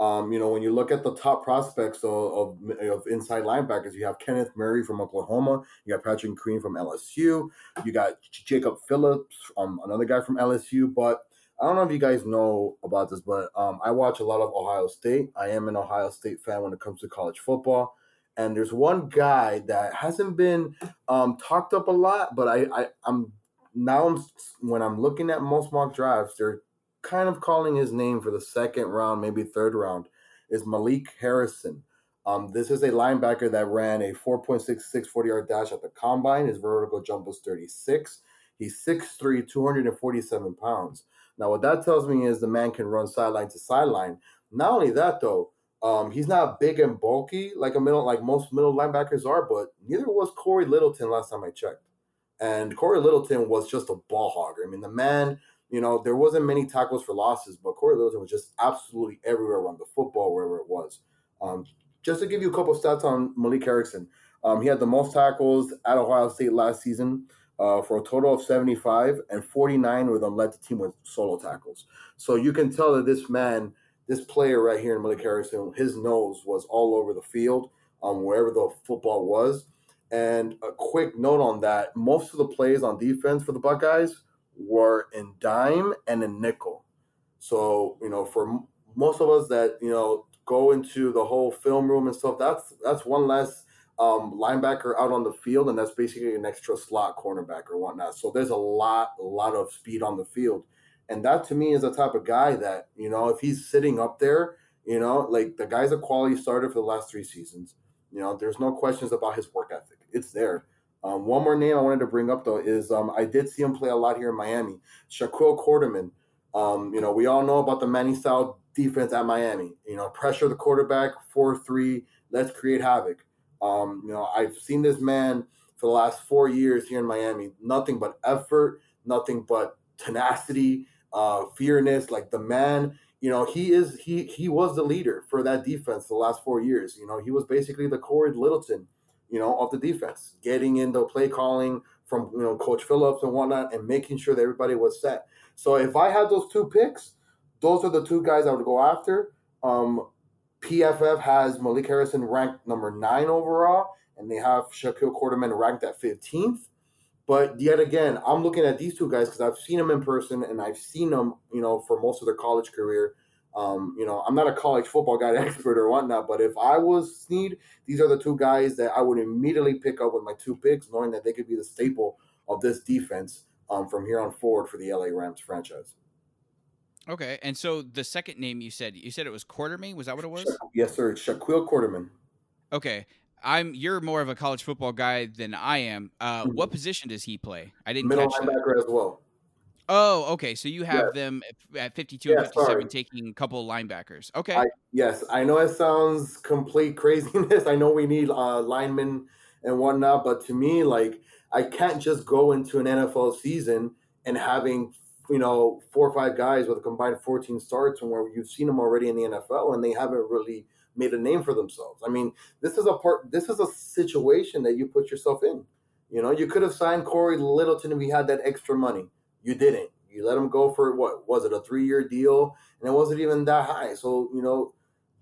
Um, you know, when you look at the top prospects of, of, of, inside linebackers, you have Kenneth Murray from Oklahoma, you got Patrick Queen from LSU, you got Jacob Phillips, um, another guy from LSU. But I don't know if you guys know about this, but um, I watch a lot of Ohio State. I am an Ohio State fan when it comes to college football. And there's one guy that hasn't been um, talked up a lot, but I, I I'm now I'm, when I'm looking at most mock drafts, they're kind of calling his name for the second round, maybe third round, is Malik Harrison. Um, this is a linebacker that ran a 4.66 40 yard dash at the combine. His vertical jump was 36. He's 6'3, 247 pounds. Now, what that tells me is the man can run sideline to sideline. Not only that, though, um, he's not big and bulky like a middle, like most middle linebackers are, but neither was Corey Littleton last time I checked. And Corey Littleton was just a ball hogger. I mean, the man you know, there wasn't many tackles for losses, but Corey Littleton was just absolutely everywhere around the football, wherever it was. Um, just to give you a couple of stats on Malik Harrison, um, he had the most tackles at Ohio State last season uh, for a total of 75, and 49 of them led the team with solo tackles. So you can tell that this man this player right here in Malik Harrison, his nose was all over the field, um, wherever the football was. And a quick note on that: most of the plays on defense for the Buckeyes were in dime and in nickel. So you know, for most of us that you know go into the whole film room and stuff, that's that's one less um, linebacker out on the field, and that's basically an extra slot cornerback or whatnot. So there's a lot, a lot of speed on the field, and that to me is the type of guy that you know if he's sitting up there, you know, like the guy's a quality starter for the last three seasons. You know, there's no questions about his work ethic. It's there. Um, one more name I wanted to bring up though is um, I did see him play a lot here in Miami. Shaquille Quarterman. Um, you know, we all know about the Manny style defense at Miami. You know, pressure the quarterback, four three, let's create havoc. Um, you know, I've seen this man for the last four years here in Miami. Nothing but effort, nothing but tenacity, uh, fearness. Like the man, you know, he is he he was the leader for that defense the last four years. You know, he was basically the Corey Littleton, you know, of the defense, getting into play calling from you know Coach Phillips and whatnot, and making sure that everybody was set. So if I had those two picks, those are the two guys I would go after. Um, PFF has Malik Harrison ranked number nine overall, and they have Shaquille Quarterman ranked at 15th. But yet again, I'm looking at these two guys because I've seen them in person and I've seen them, you know, for most of their college career. Um, you know, I'm not a college football guy (laughs) expert or whatnot, but if I was Snead, these are the two guys that I would immediately pick up with my two picks, knowing that they could be the staple of this defense um, from here on forward for the LA Rams franchise. Okay, and so the second name you said, you said it was Quarterman. Was that what it was? Yes, sir. Shaquille Quarterman. Okay, I'm. You're more of a college football guy than I am. Uh, mm-hmm. What position does he play? I didn't middle catch linebacker that. as well. Oh, okay. So you have yes. them at 52 and 57 sorry. taking a couple of linebackers. Okay. I, yes, I know it sounds complete craziness. (laughs) I know we need uh, linemen and whatnot, but to me, like I can't just go into an NFL season and having you know, four or five guys with a combined 14 starts and where you've seen them already in the NFL and they haven't really made a name for themselves. I mean, this is a part this is a situation that you put yourself in. You know, you could have signed Corey Littleton if he had that extra money. You didn't. You let him go for what was it, a three year deal? And it wasn't even that high. So, you know,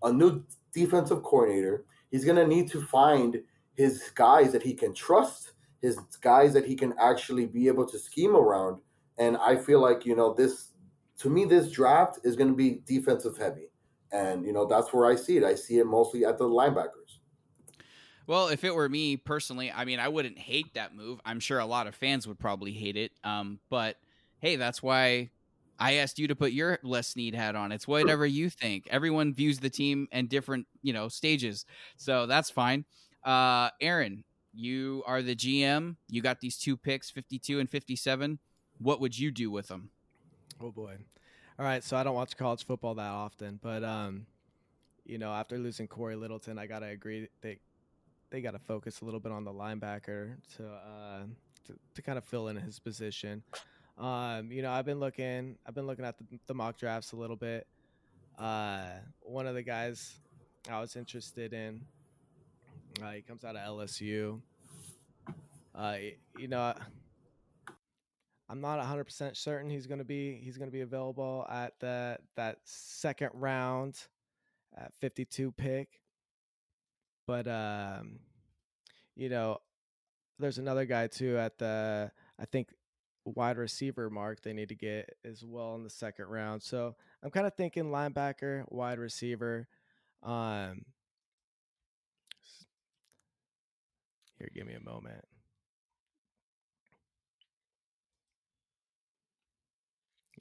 a new defensive coordinator, he's gonna need to find his guys that he can trust, his guys that he can actually be able to scheme around and I feel like, you know, this, to me, this draft is to be defensive heavy. And, you know, that's where I see it. I see it mostly at the linebackers. Well, if it were me personally, I mean, I wouldn't hate that move. I'm sure a lot of fans would probably hate it. Um, but hey, that's why I asked you to put your Les Snead hat on. It's whatever you think. Everyone views the team in different, you know, stages. So that's fine. Uh, Aaron, you are the GM. You got these two picks, 52 and 57 what would you do with them? Oh boy. All right, so I don't watch college football that often, but um, you know, after losing Corey Littleton, I gotta agree they they got to focus a little bit on the linebacker to, uh, to to kind of fill in his position. Um, you know, I've been looking, I've been looking at the, the mock drafts a little bit. Uh, one of the guys I was interested in, uh, he comes out of LSU. Uh, you know, I'm not 100% certain he's going to be he's going to be available at that that second round at 52 pick. But um you know, there's another guy too at the I think wide receiver mark they need to get as well in the second round. So, I'm kind of thinking linebacker, wide receiver. Um Here, give me a moment.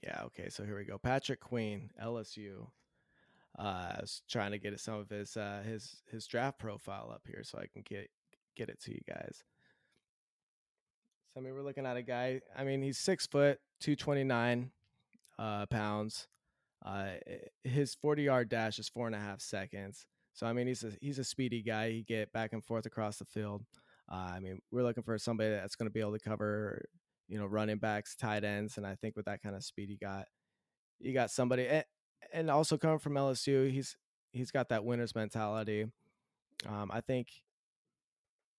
Yeah, okay, so here we go. Patrick Queen, LSU. Uh, I was trying to get some of his uh, his his draft profile up here so I can get get it to you guys. So I mean, we're looking at a guy. I mean, he's six foot, two twenty nine uh, pounds. Uh, his forty yard dash is four and a half seconds. So I mean, he's a he's a speedy guy. He get back and forth across the field. Uh, I mean, we're looking for somebody that's going to be able to cover you know, running backs, tight ends, and I think with that kind of speed, he got you got somebody, and, and also coming from LSU, he's he's got that winner's mentality. Um, I think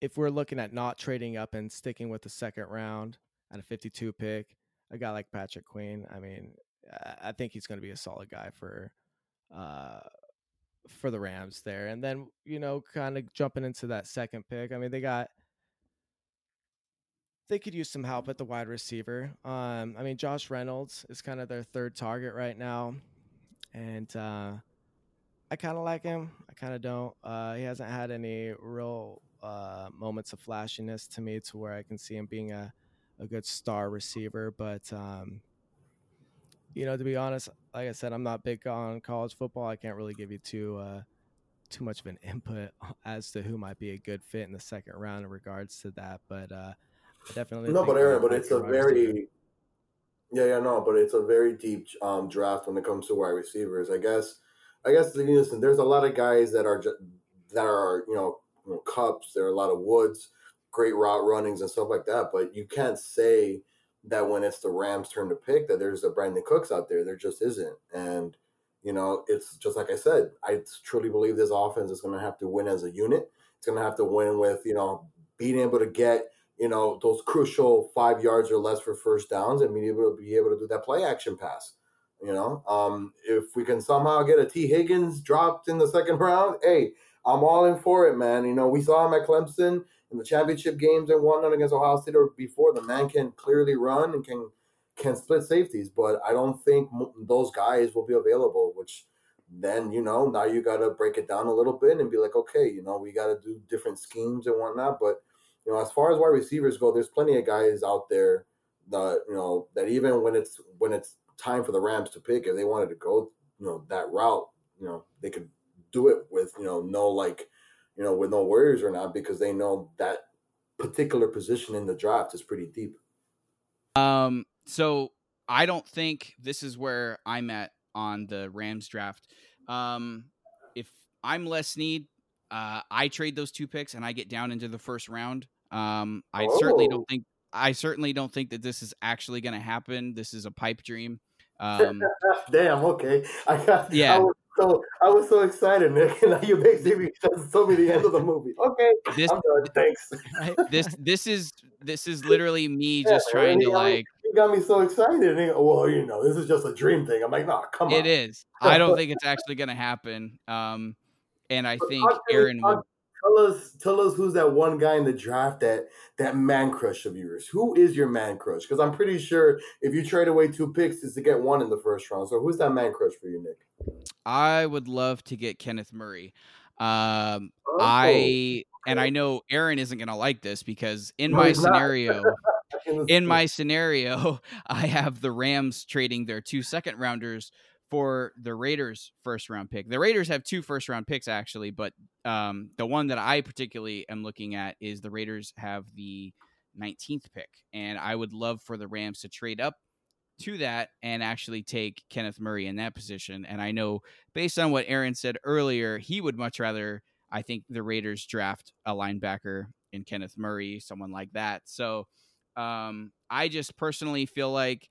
if we're looking at not trading up and sticking with the second round at a 52 pick, a guy like Patrick Queen, I mean, I think he's going to be a solid guy for uh, for the Rams there. And then, you know, kind of jumping into that second pick. I mean, they got they could use some help at the wide receiver. Um, I mean, Josh Reynolds is kind of their third target right now, and uh, I kind of like him. I kind of don't. Uh, he hasn't had any real uh, moments of flashiness to me to where I can see him being a, a good star receiver. But um, you know, to be honest, like I said, I'm not big on college football. I can't really give you too uh, too much of an (laughs) input as to who might be a good fit in the second round in regards to that. But uh, definitely. No, but Aaron, but it's a very yeah, yeah, no, but it's a very deep um, draft when it comes to wide receivers. I guess, I guess. Listen, there's a lot of guys that are just, that are you know, you know Kupps. There are a lot of woods, great route runnings and stuff like that. But you can't say that when it's the Rams' turn to pick that there's a Brandin Cooks out there. There just isn't, and you know, it's just like I said. I truly believe this offense is going to have to win as a unit. It's going to have to win with you know being able to get you know, those crucial five yards or less for first downs and being able to be able to do that play action pass. You know, um, if we can somehow get a Tee Higgins dropped in the second round, hey, I'm all in for it, man. You know, we saw him at Clemson in the championship games and whatnot against Ohio State or before. The man can clearly run and can can split safeties, but I don't think those guys will be available. Which then you know now you got to break it down a little bit and be like, okay, you know, we got to do different schemes and whatnot, but you know, as far as wide receivers go, there's plenty of guys out there that you know that even when it's when it's time for the Rams to pick, if they wanted to go, you know, that route, you know, they could do it with you know no like, you know, with no worries or not because they know that particular position in the draft is pretty deep. Um. So I don't think this is where I'm at on the Rams draft. Um, if I'm Les Snead, uh, I trade those two picks and I get down into the first round. Um, I oh. certainly don't oh. think I certainly don't think that this is actually going to happen. This is a pipe dream. (laughs) Um, Damn. Okay. I got. Yeah. I was so I was so excited, Nick. And you basically just told me the end of the movie. Okay. This, Thanks. this this is this is literally me just yeah, trying to like. You got me so excited. And, well, you know, this is just a dream thing. I'm like, no, nah, come on. It is. I don't (laughs) think it's actually going to happen. Um, and I think Aaron would tell us tell us who's that one guy in the draft that that man crush of yours. Who is your man crush? Because I'm pretty sure if you trade away two picks, is to get one in the first round. So who's that man crush for you, Nick? I would love to get Kenneth Murray. Um, oh. I and I know Aaron isn't gonna like this because in no, my scenario. (laughs) in my scenario, (laughs) I have the Rams trading their two second rounders for the Raiders first round pick. The Raiders have two first round picks actually, but um, the one that I particularly am looking at is the Raiders have the 19th pick, and I would love for the Rams to trade up to that and actually take Kenneth Murray in that position. And I know based on what Aaron said earlier, he would much rather I think the Raiders draft a linebacker in Kenneth Murray, someone like that. So um, I just personally feel like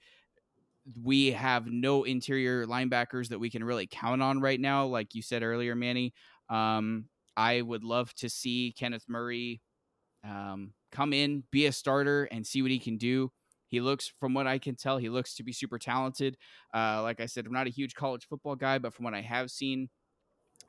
we have no interior linebackers that we can really count on right now. Like you said earlier, Manny, um, I would love to see Kenneth Murray um, come in, be a starter, and see what he can do. He looks, from what I can tell, he looks to be super talented. Uh, like I said, I'm not a huge college football guy, but from what I have seen,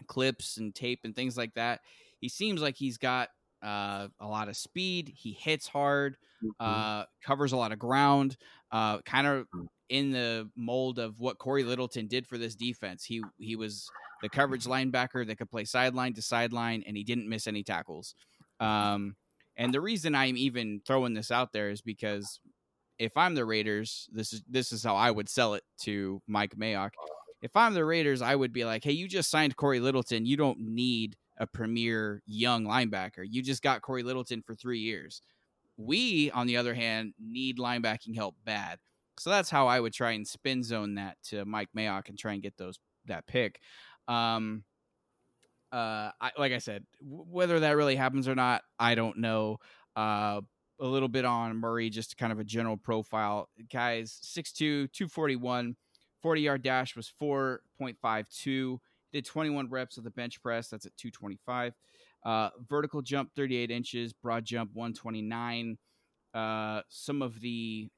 clips and tape and things like that, he seems like he's got uh, a lot of speed. He hits hard, mm-hmm. uh, covers a lot of ground, uh, kind of mm in the mold of what Corey Littleton did for this defense. He he was the coverage linebacker that could play sideline to sideline, and he didn't miss any tackles. Um, and the reason I'm even throwing this out there is because if I'm the Raiders, this is this is how I would sell it to Mike Mayock. If I'm the Raiders, I would be like, "Hey, you just signed Corey Littleton. You don't need a premier young linebacker. You just got Corey Littleton for three years. We, on the other hand, need linebacking help bad. So that's how I would try and spin zone that to Mike Mayock and try and get those that pick. Um, uh, I, like I said, w- whether that really happens or not, I don't know. Uh, a little bit on Murray, just kind of a general profile. Guys, 6'2, 241, 40 yard dash was 4.52. Did 21 reps of the bench press. That's at 225. Uh, vertical jump 38 inches, broad jump 129. Uh, some of the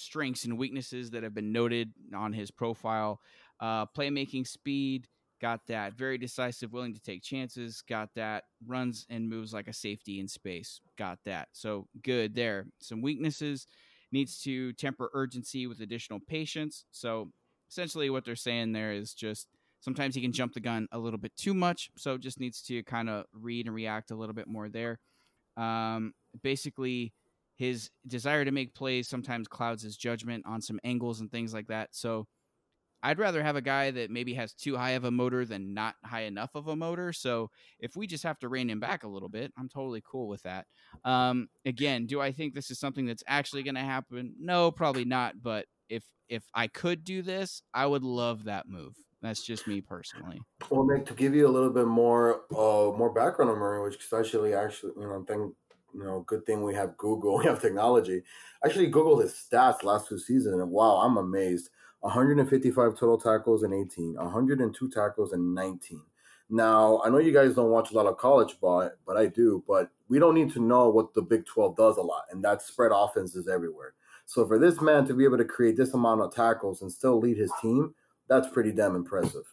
strengths and weaknesses that have been noted on his profile. Uh, playmaking speed, got that very decisive, willing to take chances, got that runs and moves like a safety in space, got that. So good there. Some weaknesses needs to temper urgency with additional patience. So essentially, what they're saying there is just sometimes he can jump the gun a little bit too much. So just needs to kind of read and react a little bit more there. Um, basically, his desire to make plays sometimes clouds his judgment on some angles and things like that. So I'd rather have a guy that maybe has too high of a motor than not high enough of a motor. So if we just have to rein him back a little bit, I'm totally cool with that. Um, again, do I think this is something that's actually going to happen? No, probably not. But if if I could do this, I would love that move. That's just me personally. Well, Nick, to give you a little bit more uh more background on Murray, which is actually you know thing you know good thing we have Google, (laughs) we have technology. Actually googled his stats last two seasons, and wow, I'm amazed. 155 total tackles in 18, 102 tackles in 19. Now, I know you guys don't watch a lot of college ball, but I do. But we don't need to know what the Big 12 does a lot, and that's spread offenses everywhere. So for this man to be able to create this amount of tackles and still lead his team, that's pretty damn impressive.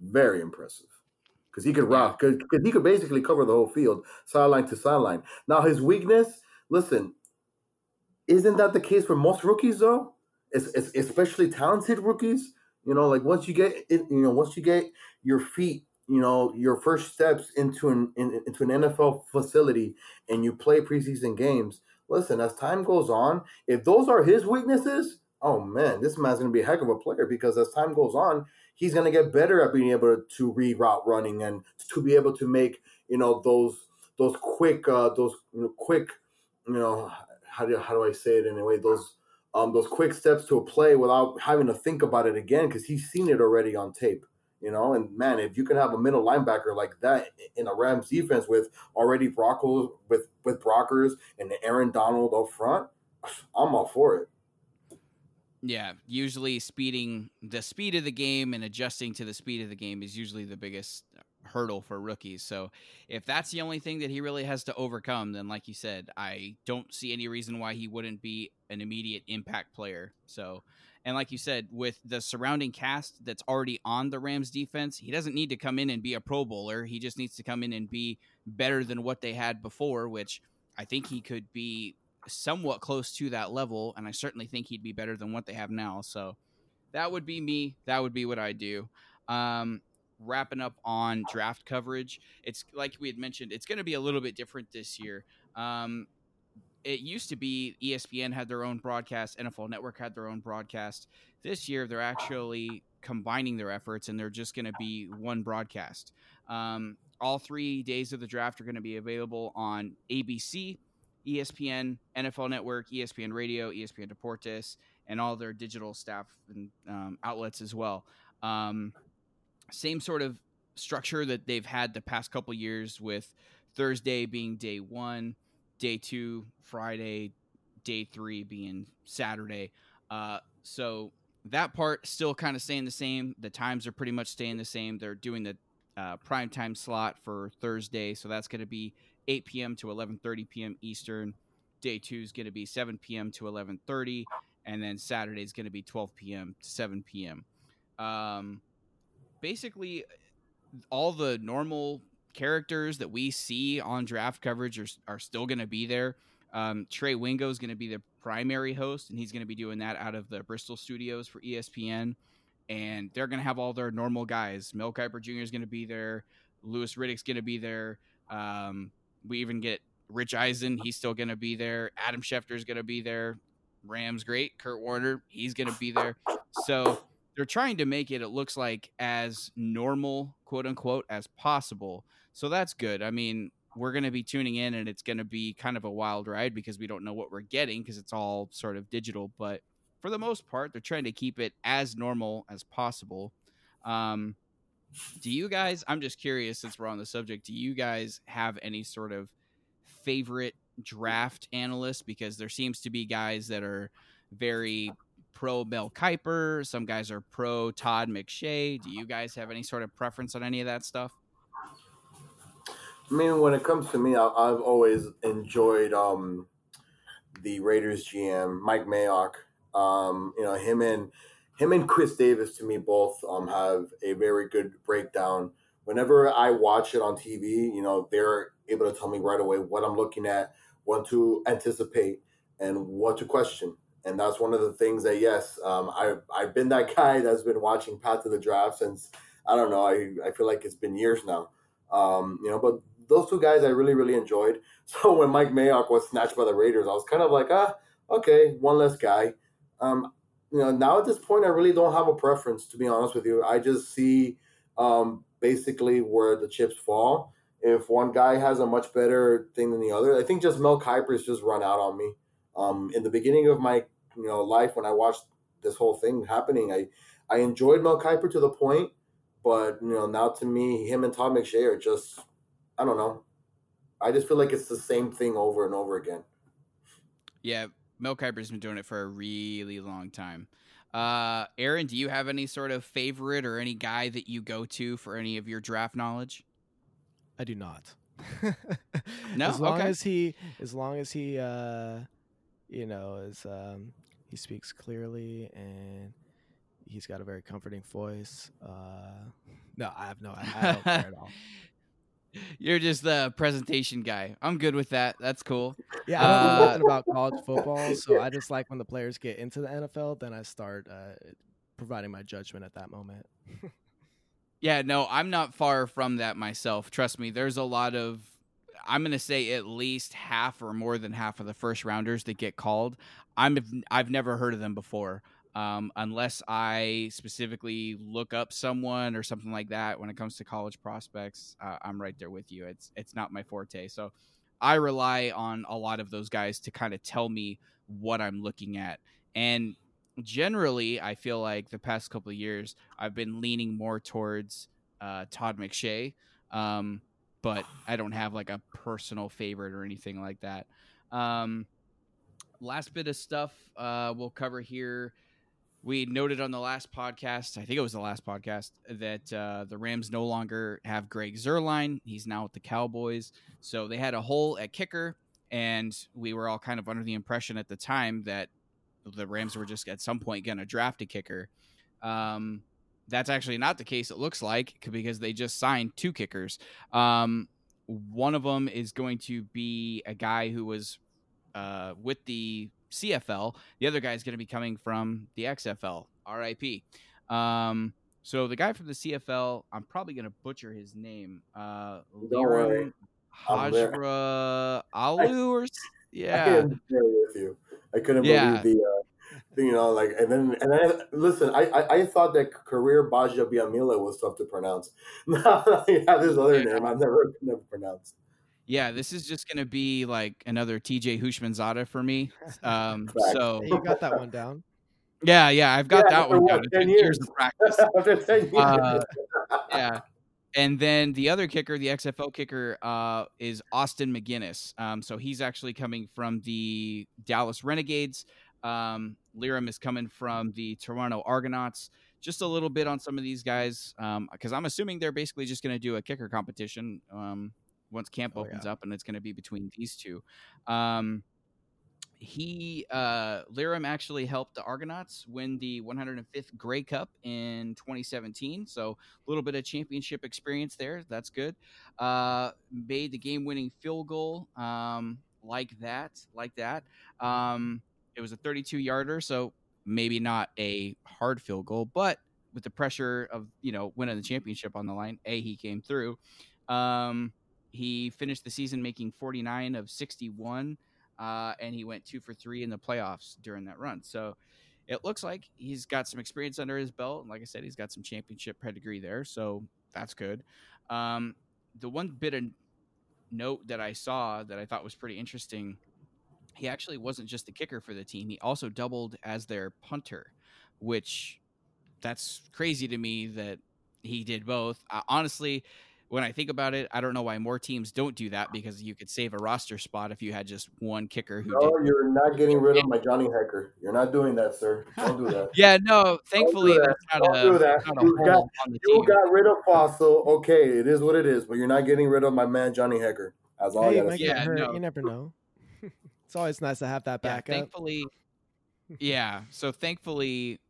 Very impressive. Because he could rock, because he could basically cover the whole field, sideline to sideline. Now, his weakness, listen, isn't that the case for most rookies, though? It's, it's especially talented rookies. You know, like once you get, it, you know, once you get your feet you know your first steps into an in, into an NFL facility and you play preseason games. Listen, as time goes on, if those are his weaknesses, oh man, this man's to be a heck of a player because as time goes on, he's going to get better at being able to reroute running and to be able to make you know those those quick uh, those you know, quick you know how do how do I say it anyway those um, those quick steps to a play without having to think about it again because he's seen it already on tape. You know, and man, if you can have a middle linebacker like that in a Rams defense with already Brockles with with Brockers and Aaron Donald up front, I'm all for it. Yeah, usually speeding the speed of the game and adjusting to the speed of the game is usually the biggest hurdle for rookies. So if that's the only thing that he really has to overcome, then like you said, I don't see any reason why he wouldn't be an immediate impact player. So and like you said, with the surrounding cast that's already on the Rams defense, he doesn't need to come in and be a Pro Bowler. He just needs to come in and be better than what they had before, which I think he could be somewhat close to that level. And I certainly think he'd be better than what they have now. So that would be me. That would be what I do. Um, wrapping up on draft coverage, it's like we had mentioned, it's going to be a little bit different this year. Um, it used to be ESPN had their own broadcast, NFL Network had their own broadcast. This year, they're actually combining their efforts, and they're just going to be one broadcast. Um, all three days of the draft are going to be available on ABC, ESPN, NFL Network, ESPN Radio, ESPN Deportes, and all their digital staff and um, outlets as well. Um, same sort of structure that they've had the past couple years with Thursday being day one day two Friday, day three being Saturday. Uh, so that part still kind of staying the same. The times are pretty much staying the same. They're doing the uh, prime time slot for Thursday, so that's going to be 8 p.m. to 11:30 p.m. Eastern. Day two is going to be 7 p.m. to 11:30, and then Saturday is going to be 12 p.m. to 7 p.m. Um, basically, all the normal characters that we see on draft coverage are, are still going to be there. Um, Trey Wingo is going to be the primary host, and he's going to be doing that out of the Bristol studios for ESPN. And they're going to have all their normal guys. Mel Kiper Jr. is going to be there. Louis Riddick's going to be there. Um, we even get Rich Eisen. He's still going to be there. Adam Schefter is going to be there. Rams great. Kurt Warner. He's going to be there. So they're trying to make it. It looks like as normal, quote unquote, as possible. So that's good. I mean, we're going to be tuning in and it's going to be kind of a wild ride because we don't know what we're getting because it's all sort of digital. But for the most part, they're trying to keep it as normal as possible. Um, do you guys, I'm just curious since we're on the subject, do you guys have any sort of favorite draft analyst? Because there seems to be guys that are very pro Mel Kiper, some guys are pro Todd McShay. Do you guys have any sort of preference on any of that stuff? I mean, when it comes to me, I, have always enjoyed um, the Raiders GM Mike Mayock. Um, you know him and him and Chris Davis to me both um, have a very good breakdown. Whenever I watch it on TV, you know, they're able to tell me right away what I'm looking at, what to anticipate, and what to question. And that's one of the things that yes, um, I've I've been that (laughs) guy that's been watching Path to the Draft since I don't know. I, I feel like it's been years now. Um, you know, but those two guys I really really enjoyed. (laughs) So when Mike Mayock was snatched by the Raiders, I was kind of like, ah, okay, one less guy. Um, you know, now at this point, I really don't have a preference, to be honest with you. I just see um, basically where the chips fall. If one guy has a much better thing than the other, I think just Mel Kiper's just run out on me. Um, in the beginning of my you know life, when I watched this whole thing happening, I I enjoyed Mel Kiper to the point, but you know now to me, him and Todd McShay are just I don't know. I just feel like it's the same thing over and over again. Yeah, Mel Kiper's been doing it for a really long time. Uh, Aaron, do you have any sort of favorite or any guy that you go to for any of your draft knowledge? I do not. (laughs) no, as long okay. as he, as long as he, uh, you know, is um, he speaks clearly and he's got a very comforting voice. Uh, no, I have no, I, I don't care at all. (laughs) (laughs) You're just the presentation guy. I'm good with that. That's cool. Yeah, I don't know Uh, nothing about college football, so I just like when the players get into the NFL, then I start uh, providing my judgment at that moment. Yeah, no, I'm not far from that myself. Trust me, there's a lot of I'm going to say at least half or more than half of the first rounders that get called. I'm I've never heard of them before. Um, unless I specifically look up someone or something like that when it comes to college prospects, uh, I'm right there with you. It's it's not my forte. So I rely on a lot of those guys to kind of tell me what I'm looking at. And generally, I feel like the past couple of years, I've been leaning more towards uh, Todd McShay. Um, but (sighs) I don't have like a personal favorite or anything like that. Um, last bit of stuff uh, we'll cover here. We noted on the last podcast, I think it was the last podcast, that uh, the Rams no longer have Greg Zuerlein. He's now with the Cowboys. So they had a hole at kicker, and we were all kind of under the impression at the time that the Rams were just at some point going to draft a kicker. Um, that's actually not the case. It looks like because they just signed two kickers. Um, one of them is going to be a guy who was uh, with the CFL. The other guy is going to be coming from the XFL. RIP. Um, so the guy from the CFL, I'm probably going to butcher his name. Uh, Don't worry. Lirim I'm there. Hajra Alu or (laughs) I yeah. there with you. I couldn't Yeah. believe the, uh, you know, like, and then, and then, listen, I, I, I thought that Kabeer Gbaja-Biamila was tough to pronounce. (laughs) Now have this other Yeah. name I've never, never pronounced. Yeah, this is just going to be like another TJ Houshmandzadeh for me. (laughs) Um, so Hey, you got that one down. yeah, yeah, I've got Yeah, that one down. It's 10 years years? of practice. (laughs) After 10 years. Uh, yeah. And then the other kicker, the XFL kicker, uh, is Austin McGinnis. Um, so he's actually coming from the Dallas Renegades. Um, Lirim is coming from the Toronto Argonauts. Just a little bit on some of these guys, because I'm assuming they're basically just going to do a kicker competition um, once camp Oh, opens yeah. up, and it's going to be between these two. Um, he uh Lirim actually helped the Argonauts win the 105th Grey Cup in 2017. So a little bit of championship experience there. That's good. Uh made the game-winning field goal um like that, like that. Um it was a 32 yarder, so maybe not a hard field goal, but with the pressure of, you know, winning the championship on the line, A he came through. Um he finished the season making 49 of 61 uh, and he went two for three in the playoffs during that run. So it looks like he's got some experience under his belt. And like I said, he's got some championship pedigree there. So that's good. Um, the one bit of note that I saw that I thought was pretty interesting he actually wasn't just the kicker for the team, he also doubled as their punter, which that's crazy to me that he did both. Uh, honestly, when I think about it, I don't know why more teams don't do that because you could save a roster spot if you had just one kicker who no, did. you're not getting rid of my Johnny Hekker. You're not doing that, sir. Don't do that. (laughs) Yeah, no, thankfully that. that's not Don't a, do that. You got- You got rid of Fassel. Okay, it is what it is, but you're not getting rid of my man Johnny Hekker. That's all Hey, I you gotta say. Yeah, no. You never know. (laughs) it's always nice to have that Yeah, backup. thankfully, (laughs) yeah. So thankfully, J-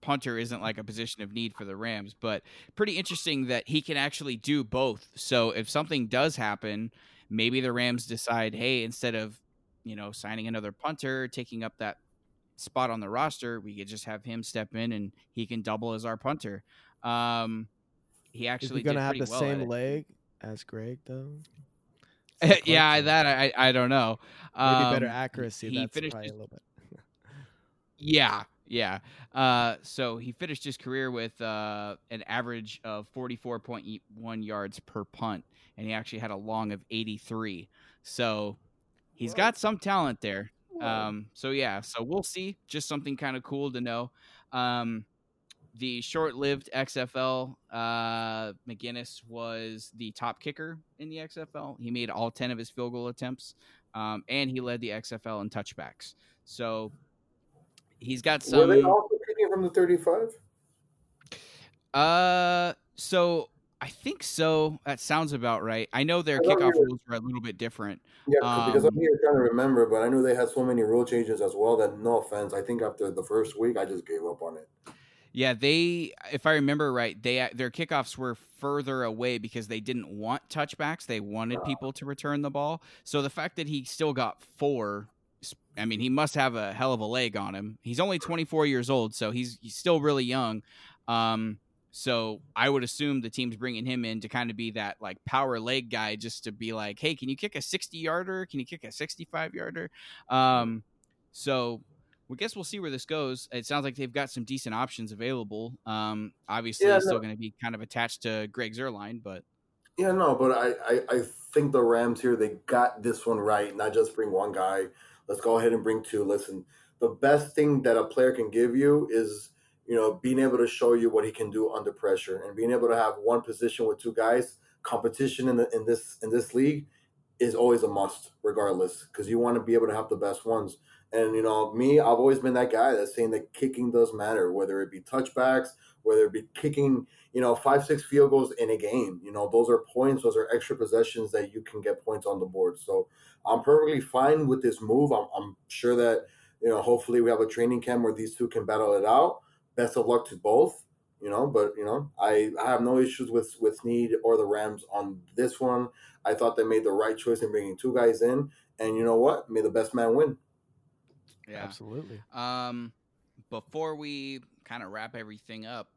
punter isn't like a position of need for the Rams, but pretty interesting that he can actually do both. So if something does happen, maybe the Rams decide, hey, instead of you know signing another punter, taking up that spot on the roster, we could just have him step in and he can double as our punter. Um, he actually is he gonna have the well same leg as Greg though. (laughs) yeah, that I I don't know. Maybe um, better accuracy. He That's probably a little bit. yeah, yeah. Uh, so he finished his career with uh, an average of 44.1 yards per punt, and he actually had a long of 83. So he's got some talent there. Um, so yeah, so we'll see. Just something kind of cool to know. Um, the short-lived XFL, uh, MacGinnis was the top kicker in the XFL. He made all ten of his field goal attempts, um, and he led the XFL in touchbacks. So he's got some. Were they also kicking from the thirty-five? Uh, so I think so. That sounds about right. I know their kickoff rules are a little bit different. Yeah, um, because I'm um, here trying to remember, but I know they had so many rule changes as well that no offense. I think after the first week, I just gave up on it. Yeah, they, if I remember right, they their kickoffs were further away because they didn't want touchbacks. They wanted people to return the ball. So the fact that he still got four, I mean, he must have a hell of a leg on him. He's only 24 years old, so he's he's still really young. Um, so I would assume the team's bringing him in to kind of be that like power leg guy, just to be like, hey, can you kick a 60 yarder? Can you kick a 65 yarder? Um, so we guess we'll see where this goes. It sounds like they've got some decent options available. Um, obviously, yeah, still going to be kind of attached to Greg Zuerlein, but yeah, no, but I, I, I think the Rams here they got this one right. Not just bring one guy. Let's go ahead and bring two. Listen, the best thing that a player can give you is you know being able to show you what he can do under pressure and being able to have one position with two guys. Competition in the, in this in this league is always a must, regardless, because you want to be able to have the best ones. And you know, me, I've always been that guy that's saying that kicking does matter, whether it be touchbacks, whether it be kicking, you know, five, six field goals in a game. You know, those are points, those are extra possessions that you can get points on the board. So I'm perfectly fine with this move. I'm, I'm sure that, you know, hopefully we have a training camp where these two can battle it out. Best of luck to both you know but you know I, I have no issues with with Snead or the rams on this one i thought they made the right choice in bringing two guys in and you know what may the best man win yeah, absolutely. Um, before we kind of wrap everything up,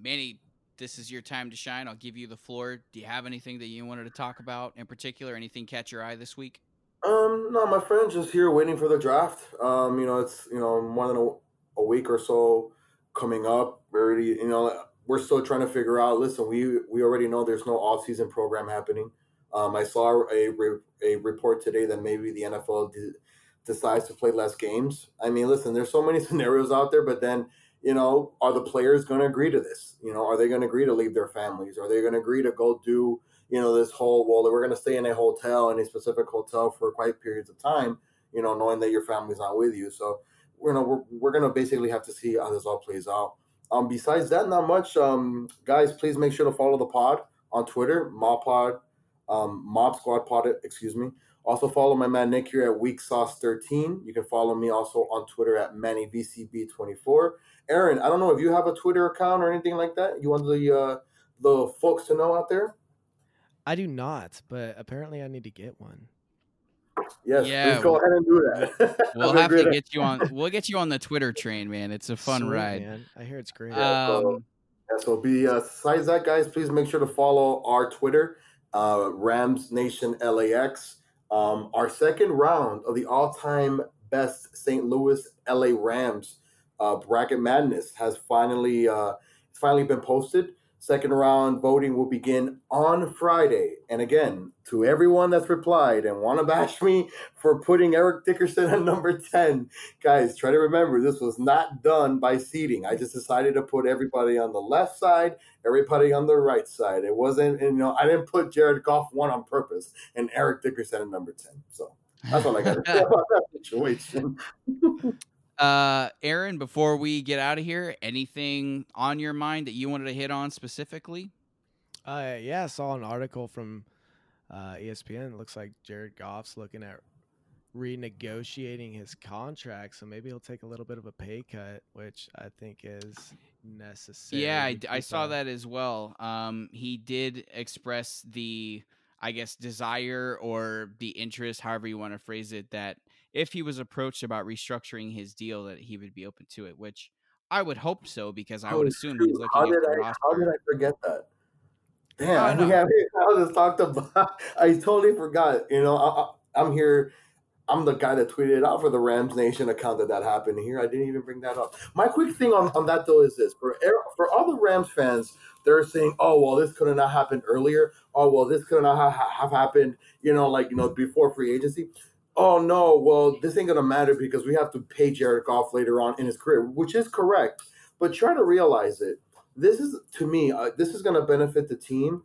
Manny, this is your time to shine. I'll give you the floor. Do you have anything that you wanted to talk about in particular? Anything catch your eye this week? Um, no, my friend's just here waiting for the draft. Um, you know, it's you know more than a, a week or so coming up. We're already, you know, we're still trying to figure out. Listen, we we already know there's no off season program happening. Um, I saw a a report today that maybe the NFL did, decides to play less games. I mean, listen, there's so many (laughs) scenarios out there, but then, you know, are the players going to agree to this? You know, are they going to agree to leave their families? Are they going to agree to go do, you know, this whole, well, we're going to stay in a hotel, in a specific hotel for quite periods of time, you know, knowing that your family's not with you. So, you know, we're, we're going to basically have to see how this all plays out. Um, besides that, not much. Um, guys, please make sure to follow the pod on Twitter, MobPod, um, Mob Squad Pod, excuse me. Also follow my man Nick here at Weak Sauce 13. You can follow me also on Twitter at MannyVCB24. Aaron, I don't know if you have a Twitter account or anything like that. You want the uh, the folks to know out there? I do not, but apparently I need to get one. Yes, yeah, please go ahead and do that. We'll (laughs) have to get you on. We'll get you on the Twitter train, man. It's a fun Sweet, ride. Man. I hear it's great. Yeah, so, um, yeah, so be uh, besides that, guys. Please make sure to follow our Twitter, uh, Rams Nation LAX. Um, our second round of the all-time best St. Louis LA Rams uh, bracket madness has finally uh, finally been posted. Second round voting will begin on Friday. And again, to everyone that's replied and want to bash me for putting Eric Dickerson at number 10, guys, try to remember this was not done by seeding. I just decided to put everybody on the left side, everybody on the right side. It wasn't, you know, I didn't put Jared Goff one on purpose and Eric Dickerson at number 10. So that's all I got to say (laughs) about that situation. (laughs) Uh, Aaron, before we get out of here, anything on your mind that you wanted to hit on specifically? Uh, yeah, I saw an article from uh, ESPN. It looks like Jared Goff's looking at renegotiating his contract, so maybe he'll take a little bit of a pay cut, which I think is necessary. Yeah, I, I saw that as well. Um, he did express the, I guess, desire or the interest, however you want to phrase it, that if he was approached about restructuring his deal, that he would be open to it. Which I would hope so because I would assume he's looking How at did the I? roster. How did I forget that? I Damn, know. we have (laughs) I just talked about. I totally forgot. You know, I, I, I'm here. I'm the guy that tweeted it out for the Rams Nation account that that happened here. I didn't even bring that up. My quick thing on, on that though is this: for for all the Rams fans, they're saying, "Oh well, this could have not happened earlier. Oh well, this could not ha- have happened." You know, like you know, before free agency. Oh no, well, this ain't gonna matter because we have to pay Jared Goff later on in his career, which is correct. But try to realize it. This is to me, uh, this is gonna benefit the team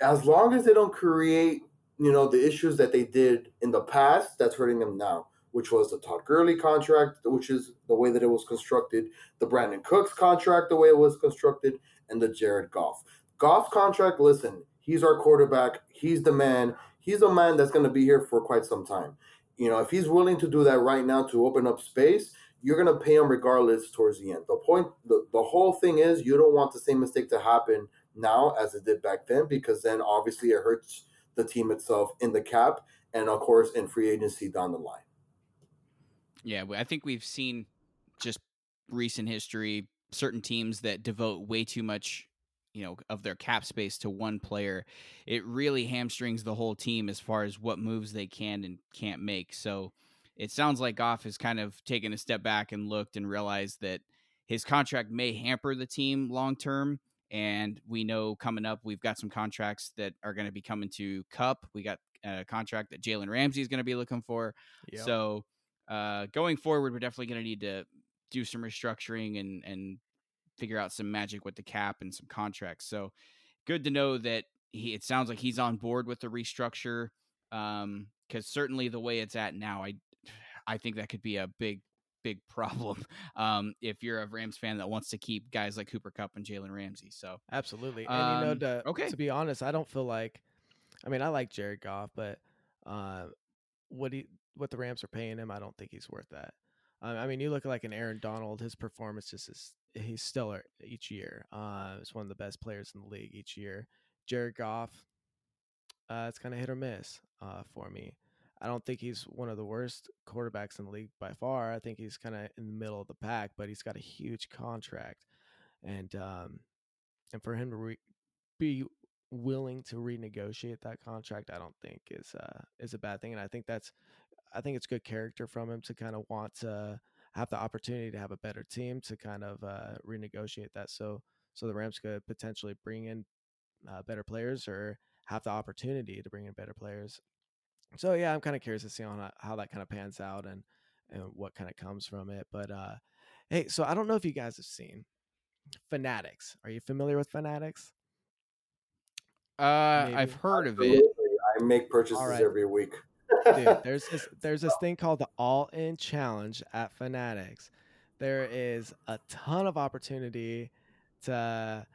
as long as they don't create, you know, the issues that they did in the past. That's hurting them now, which was the Todd Gurley contract, which is the way that it was constructed, the Brandin Cooks contract, the way it was constructed, and the Jared Goff. Goff's contract. Listen, he's our quarterback. He's the man. He's a man that's to be here for quite some time. You know, if he's willing to do that right now to open up space, you're going to pay him regardless towards the end. The point, the, the whole thing is you don't want the same mistake to happen now as it did back then because then obviously it hurts the team itself in the cap and of course in free agency down the line. Yeah, I think we've seen just recent history certain teams that devote way too much, you know, of their cap space to one player. It really hamstrings the whole team as far as what moves they can and can't make. So it sounds like Goff has kind of taken a step back and looked and realized that his contract may hamper the team long term. And we know coming up, we've got some contracts that are going to be coming to Kupp. We got a contract that Jalen Ramsey is going to be looking for. Yep. So uh, going forward, we're definitely going to need to do some restructuring and and figure out some magic with the cap and some contracts. So good to know that he. It sounds like he's on board with the restructure. Um, because certainly the way it's at now, I I think that could be a big big (laughs) problem. Um, if you're a Rams fan that wants to keep guys like Cooper Kupp and Jalen Ramsey. So Absolutely. And you know, Um, to, okay. to be honest, I don't feel like I mean, I like Jared Goff, but uh, what he what the Rams are paying him, I don't think he's worth that. Um, I mean, you look like an Aaron Donald, his performance is, is he's stellar each year. Uh, one of the best players in the league each year. Jared Goff, uh, it's kind of hit or miss uh, for me. I don't think he's one of the worst quarterbacks in the league by far. I think he's kind of in the middle of the pack, but he's got a huge contract, and um, and for him to re- be willing to renegotiate that contract, I don't think is uh, is a bad thing, and I think that's I think it's good character from him to kind of want to have the opportunity to have a better team to kind of uh, renegotiate that, so so the Rams could potentially bring in uh, better players or have the opportunity to bring in better players. So yeah, I'm kind of curious to see on how, how that kind of pans out and and what kind of comes from it. But uh, hey, so I don't know if you guys have seen Fanatics. Are you familiar with Fanatics? uh, Maybe. I've heard of it. I make purchases Alright. every week. Dude, (laughs) there's this there's this thing called the All In Challenge at Fanatics. There is a ton of opportunity to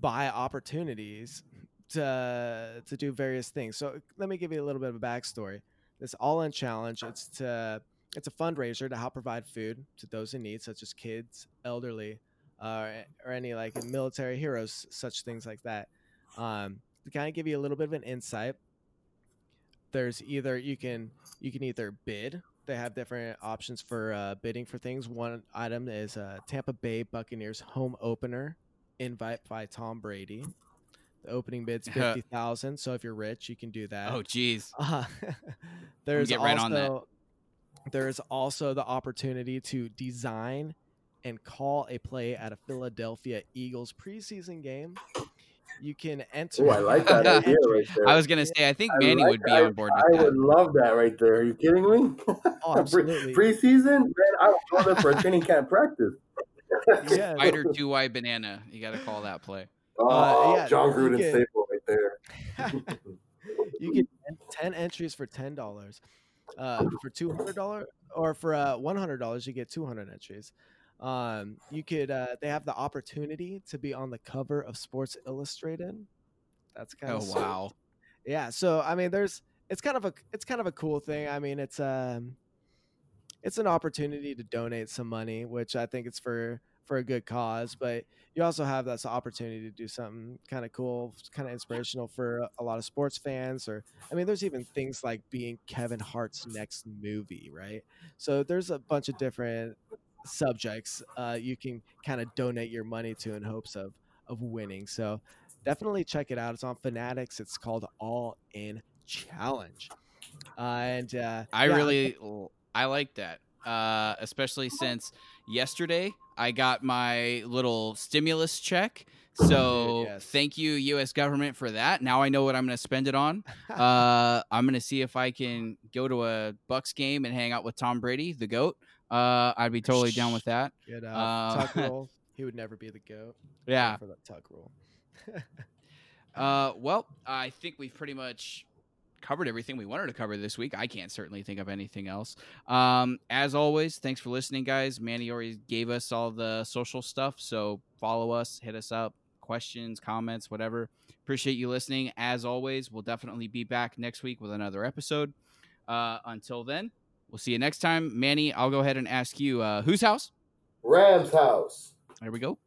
buy opportunities to to do various things. So let me give you a little bit of a backstory. This All In Challenge, it's to it's a fundraiser to help provide food to those in need, such as kids, elderly, uh, or any like military heroes, such things like that. Um, to kind of give you a little bit of an insight, there's either you can you can either bid. They have different options for uh, bidding for things. One item is uh, Tampa Bay Buccaneers home opener invite by Tom Brady. The opening bid's (laughs) fifty thousand. so if you're rich, you can do that. Oh, geez. (laughs) Uh, there's get right also on that. there's also the opportunity to design and call a play at a Philadelphia Eagles preseason game. You can enter. Oh, I like that (laughs) idea right there. I was gonna say, I think I Manny like would be that. on board I with that. would love that right there. Are you kidding me? Oh, (laughs) Pre- Preseason, man, I would go there for a training camp practice. Yeah, (laughs) Spider two Y banana. You got to call that play. Oh, yeah, John you Gruden get- staple right there. you get 10 entries for ten dollars. Uh, for two hundred dollars or for uh, one hundred dollars, you get two hundred entries. Um, you could uh, they have the opportunity to be on the cover of Sports Illustrated. That's kind Oh of wow. Yeah, so I mean, there's it's kind of a it's kind of a cool thing. I mean, it's um it's an opportunity to donate some money, which I think it's for for a good cause, but you also have this opportunity to do something kind of cool, kind of inspirational for a lot of sports fans. Or, I mean, there's even things like being Kevin Hart's next movie, right? So there's a bunch of different subjects uh, you can kind of donate your money to in hopes of of winning. So definitely check it out. It's on Fanatics. It's called All In Challenge, uh, and uh, I yeah, really I like that, uh, especially since yesterday I got my little stimulus check. So yes. thank you, U.S. government, for that. Now I know what I'm going to spend it on. (laughs) uh, I'm going to see if I can go to a Bucks game and hang out with Tom Brady, the goat. Uh, I'd be totally down with that. (laughs) Get out. Uh, Tuck (laughs) rule. He would never be the goat. Yeah. For that tuck rule. (laughs) Uh, well, I think we've pretty much covered everything we wanted to cover this week. I can't certainly think of anything else. Um, as always, thanks for listening, guys. Manny already gave us all the social stuff, so follow us, hit us up, questions, comments, whatever. Appreciate you listening. As always, we'll definitely be back next week with another episode. Uh, until then, we'll see you next time. Manny, I'll go ahead and ask you, uh, whose house? Rams house. There we go.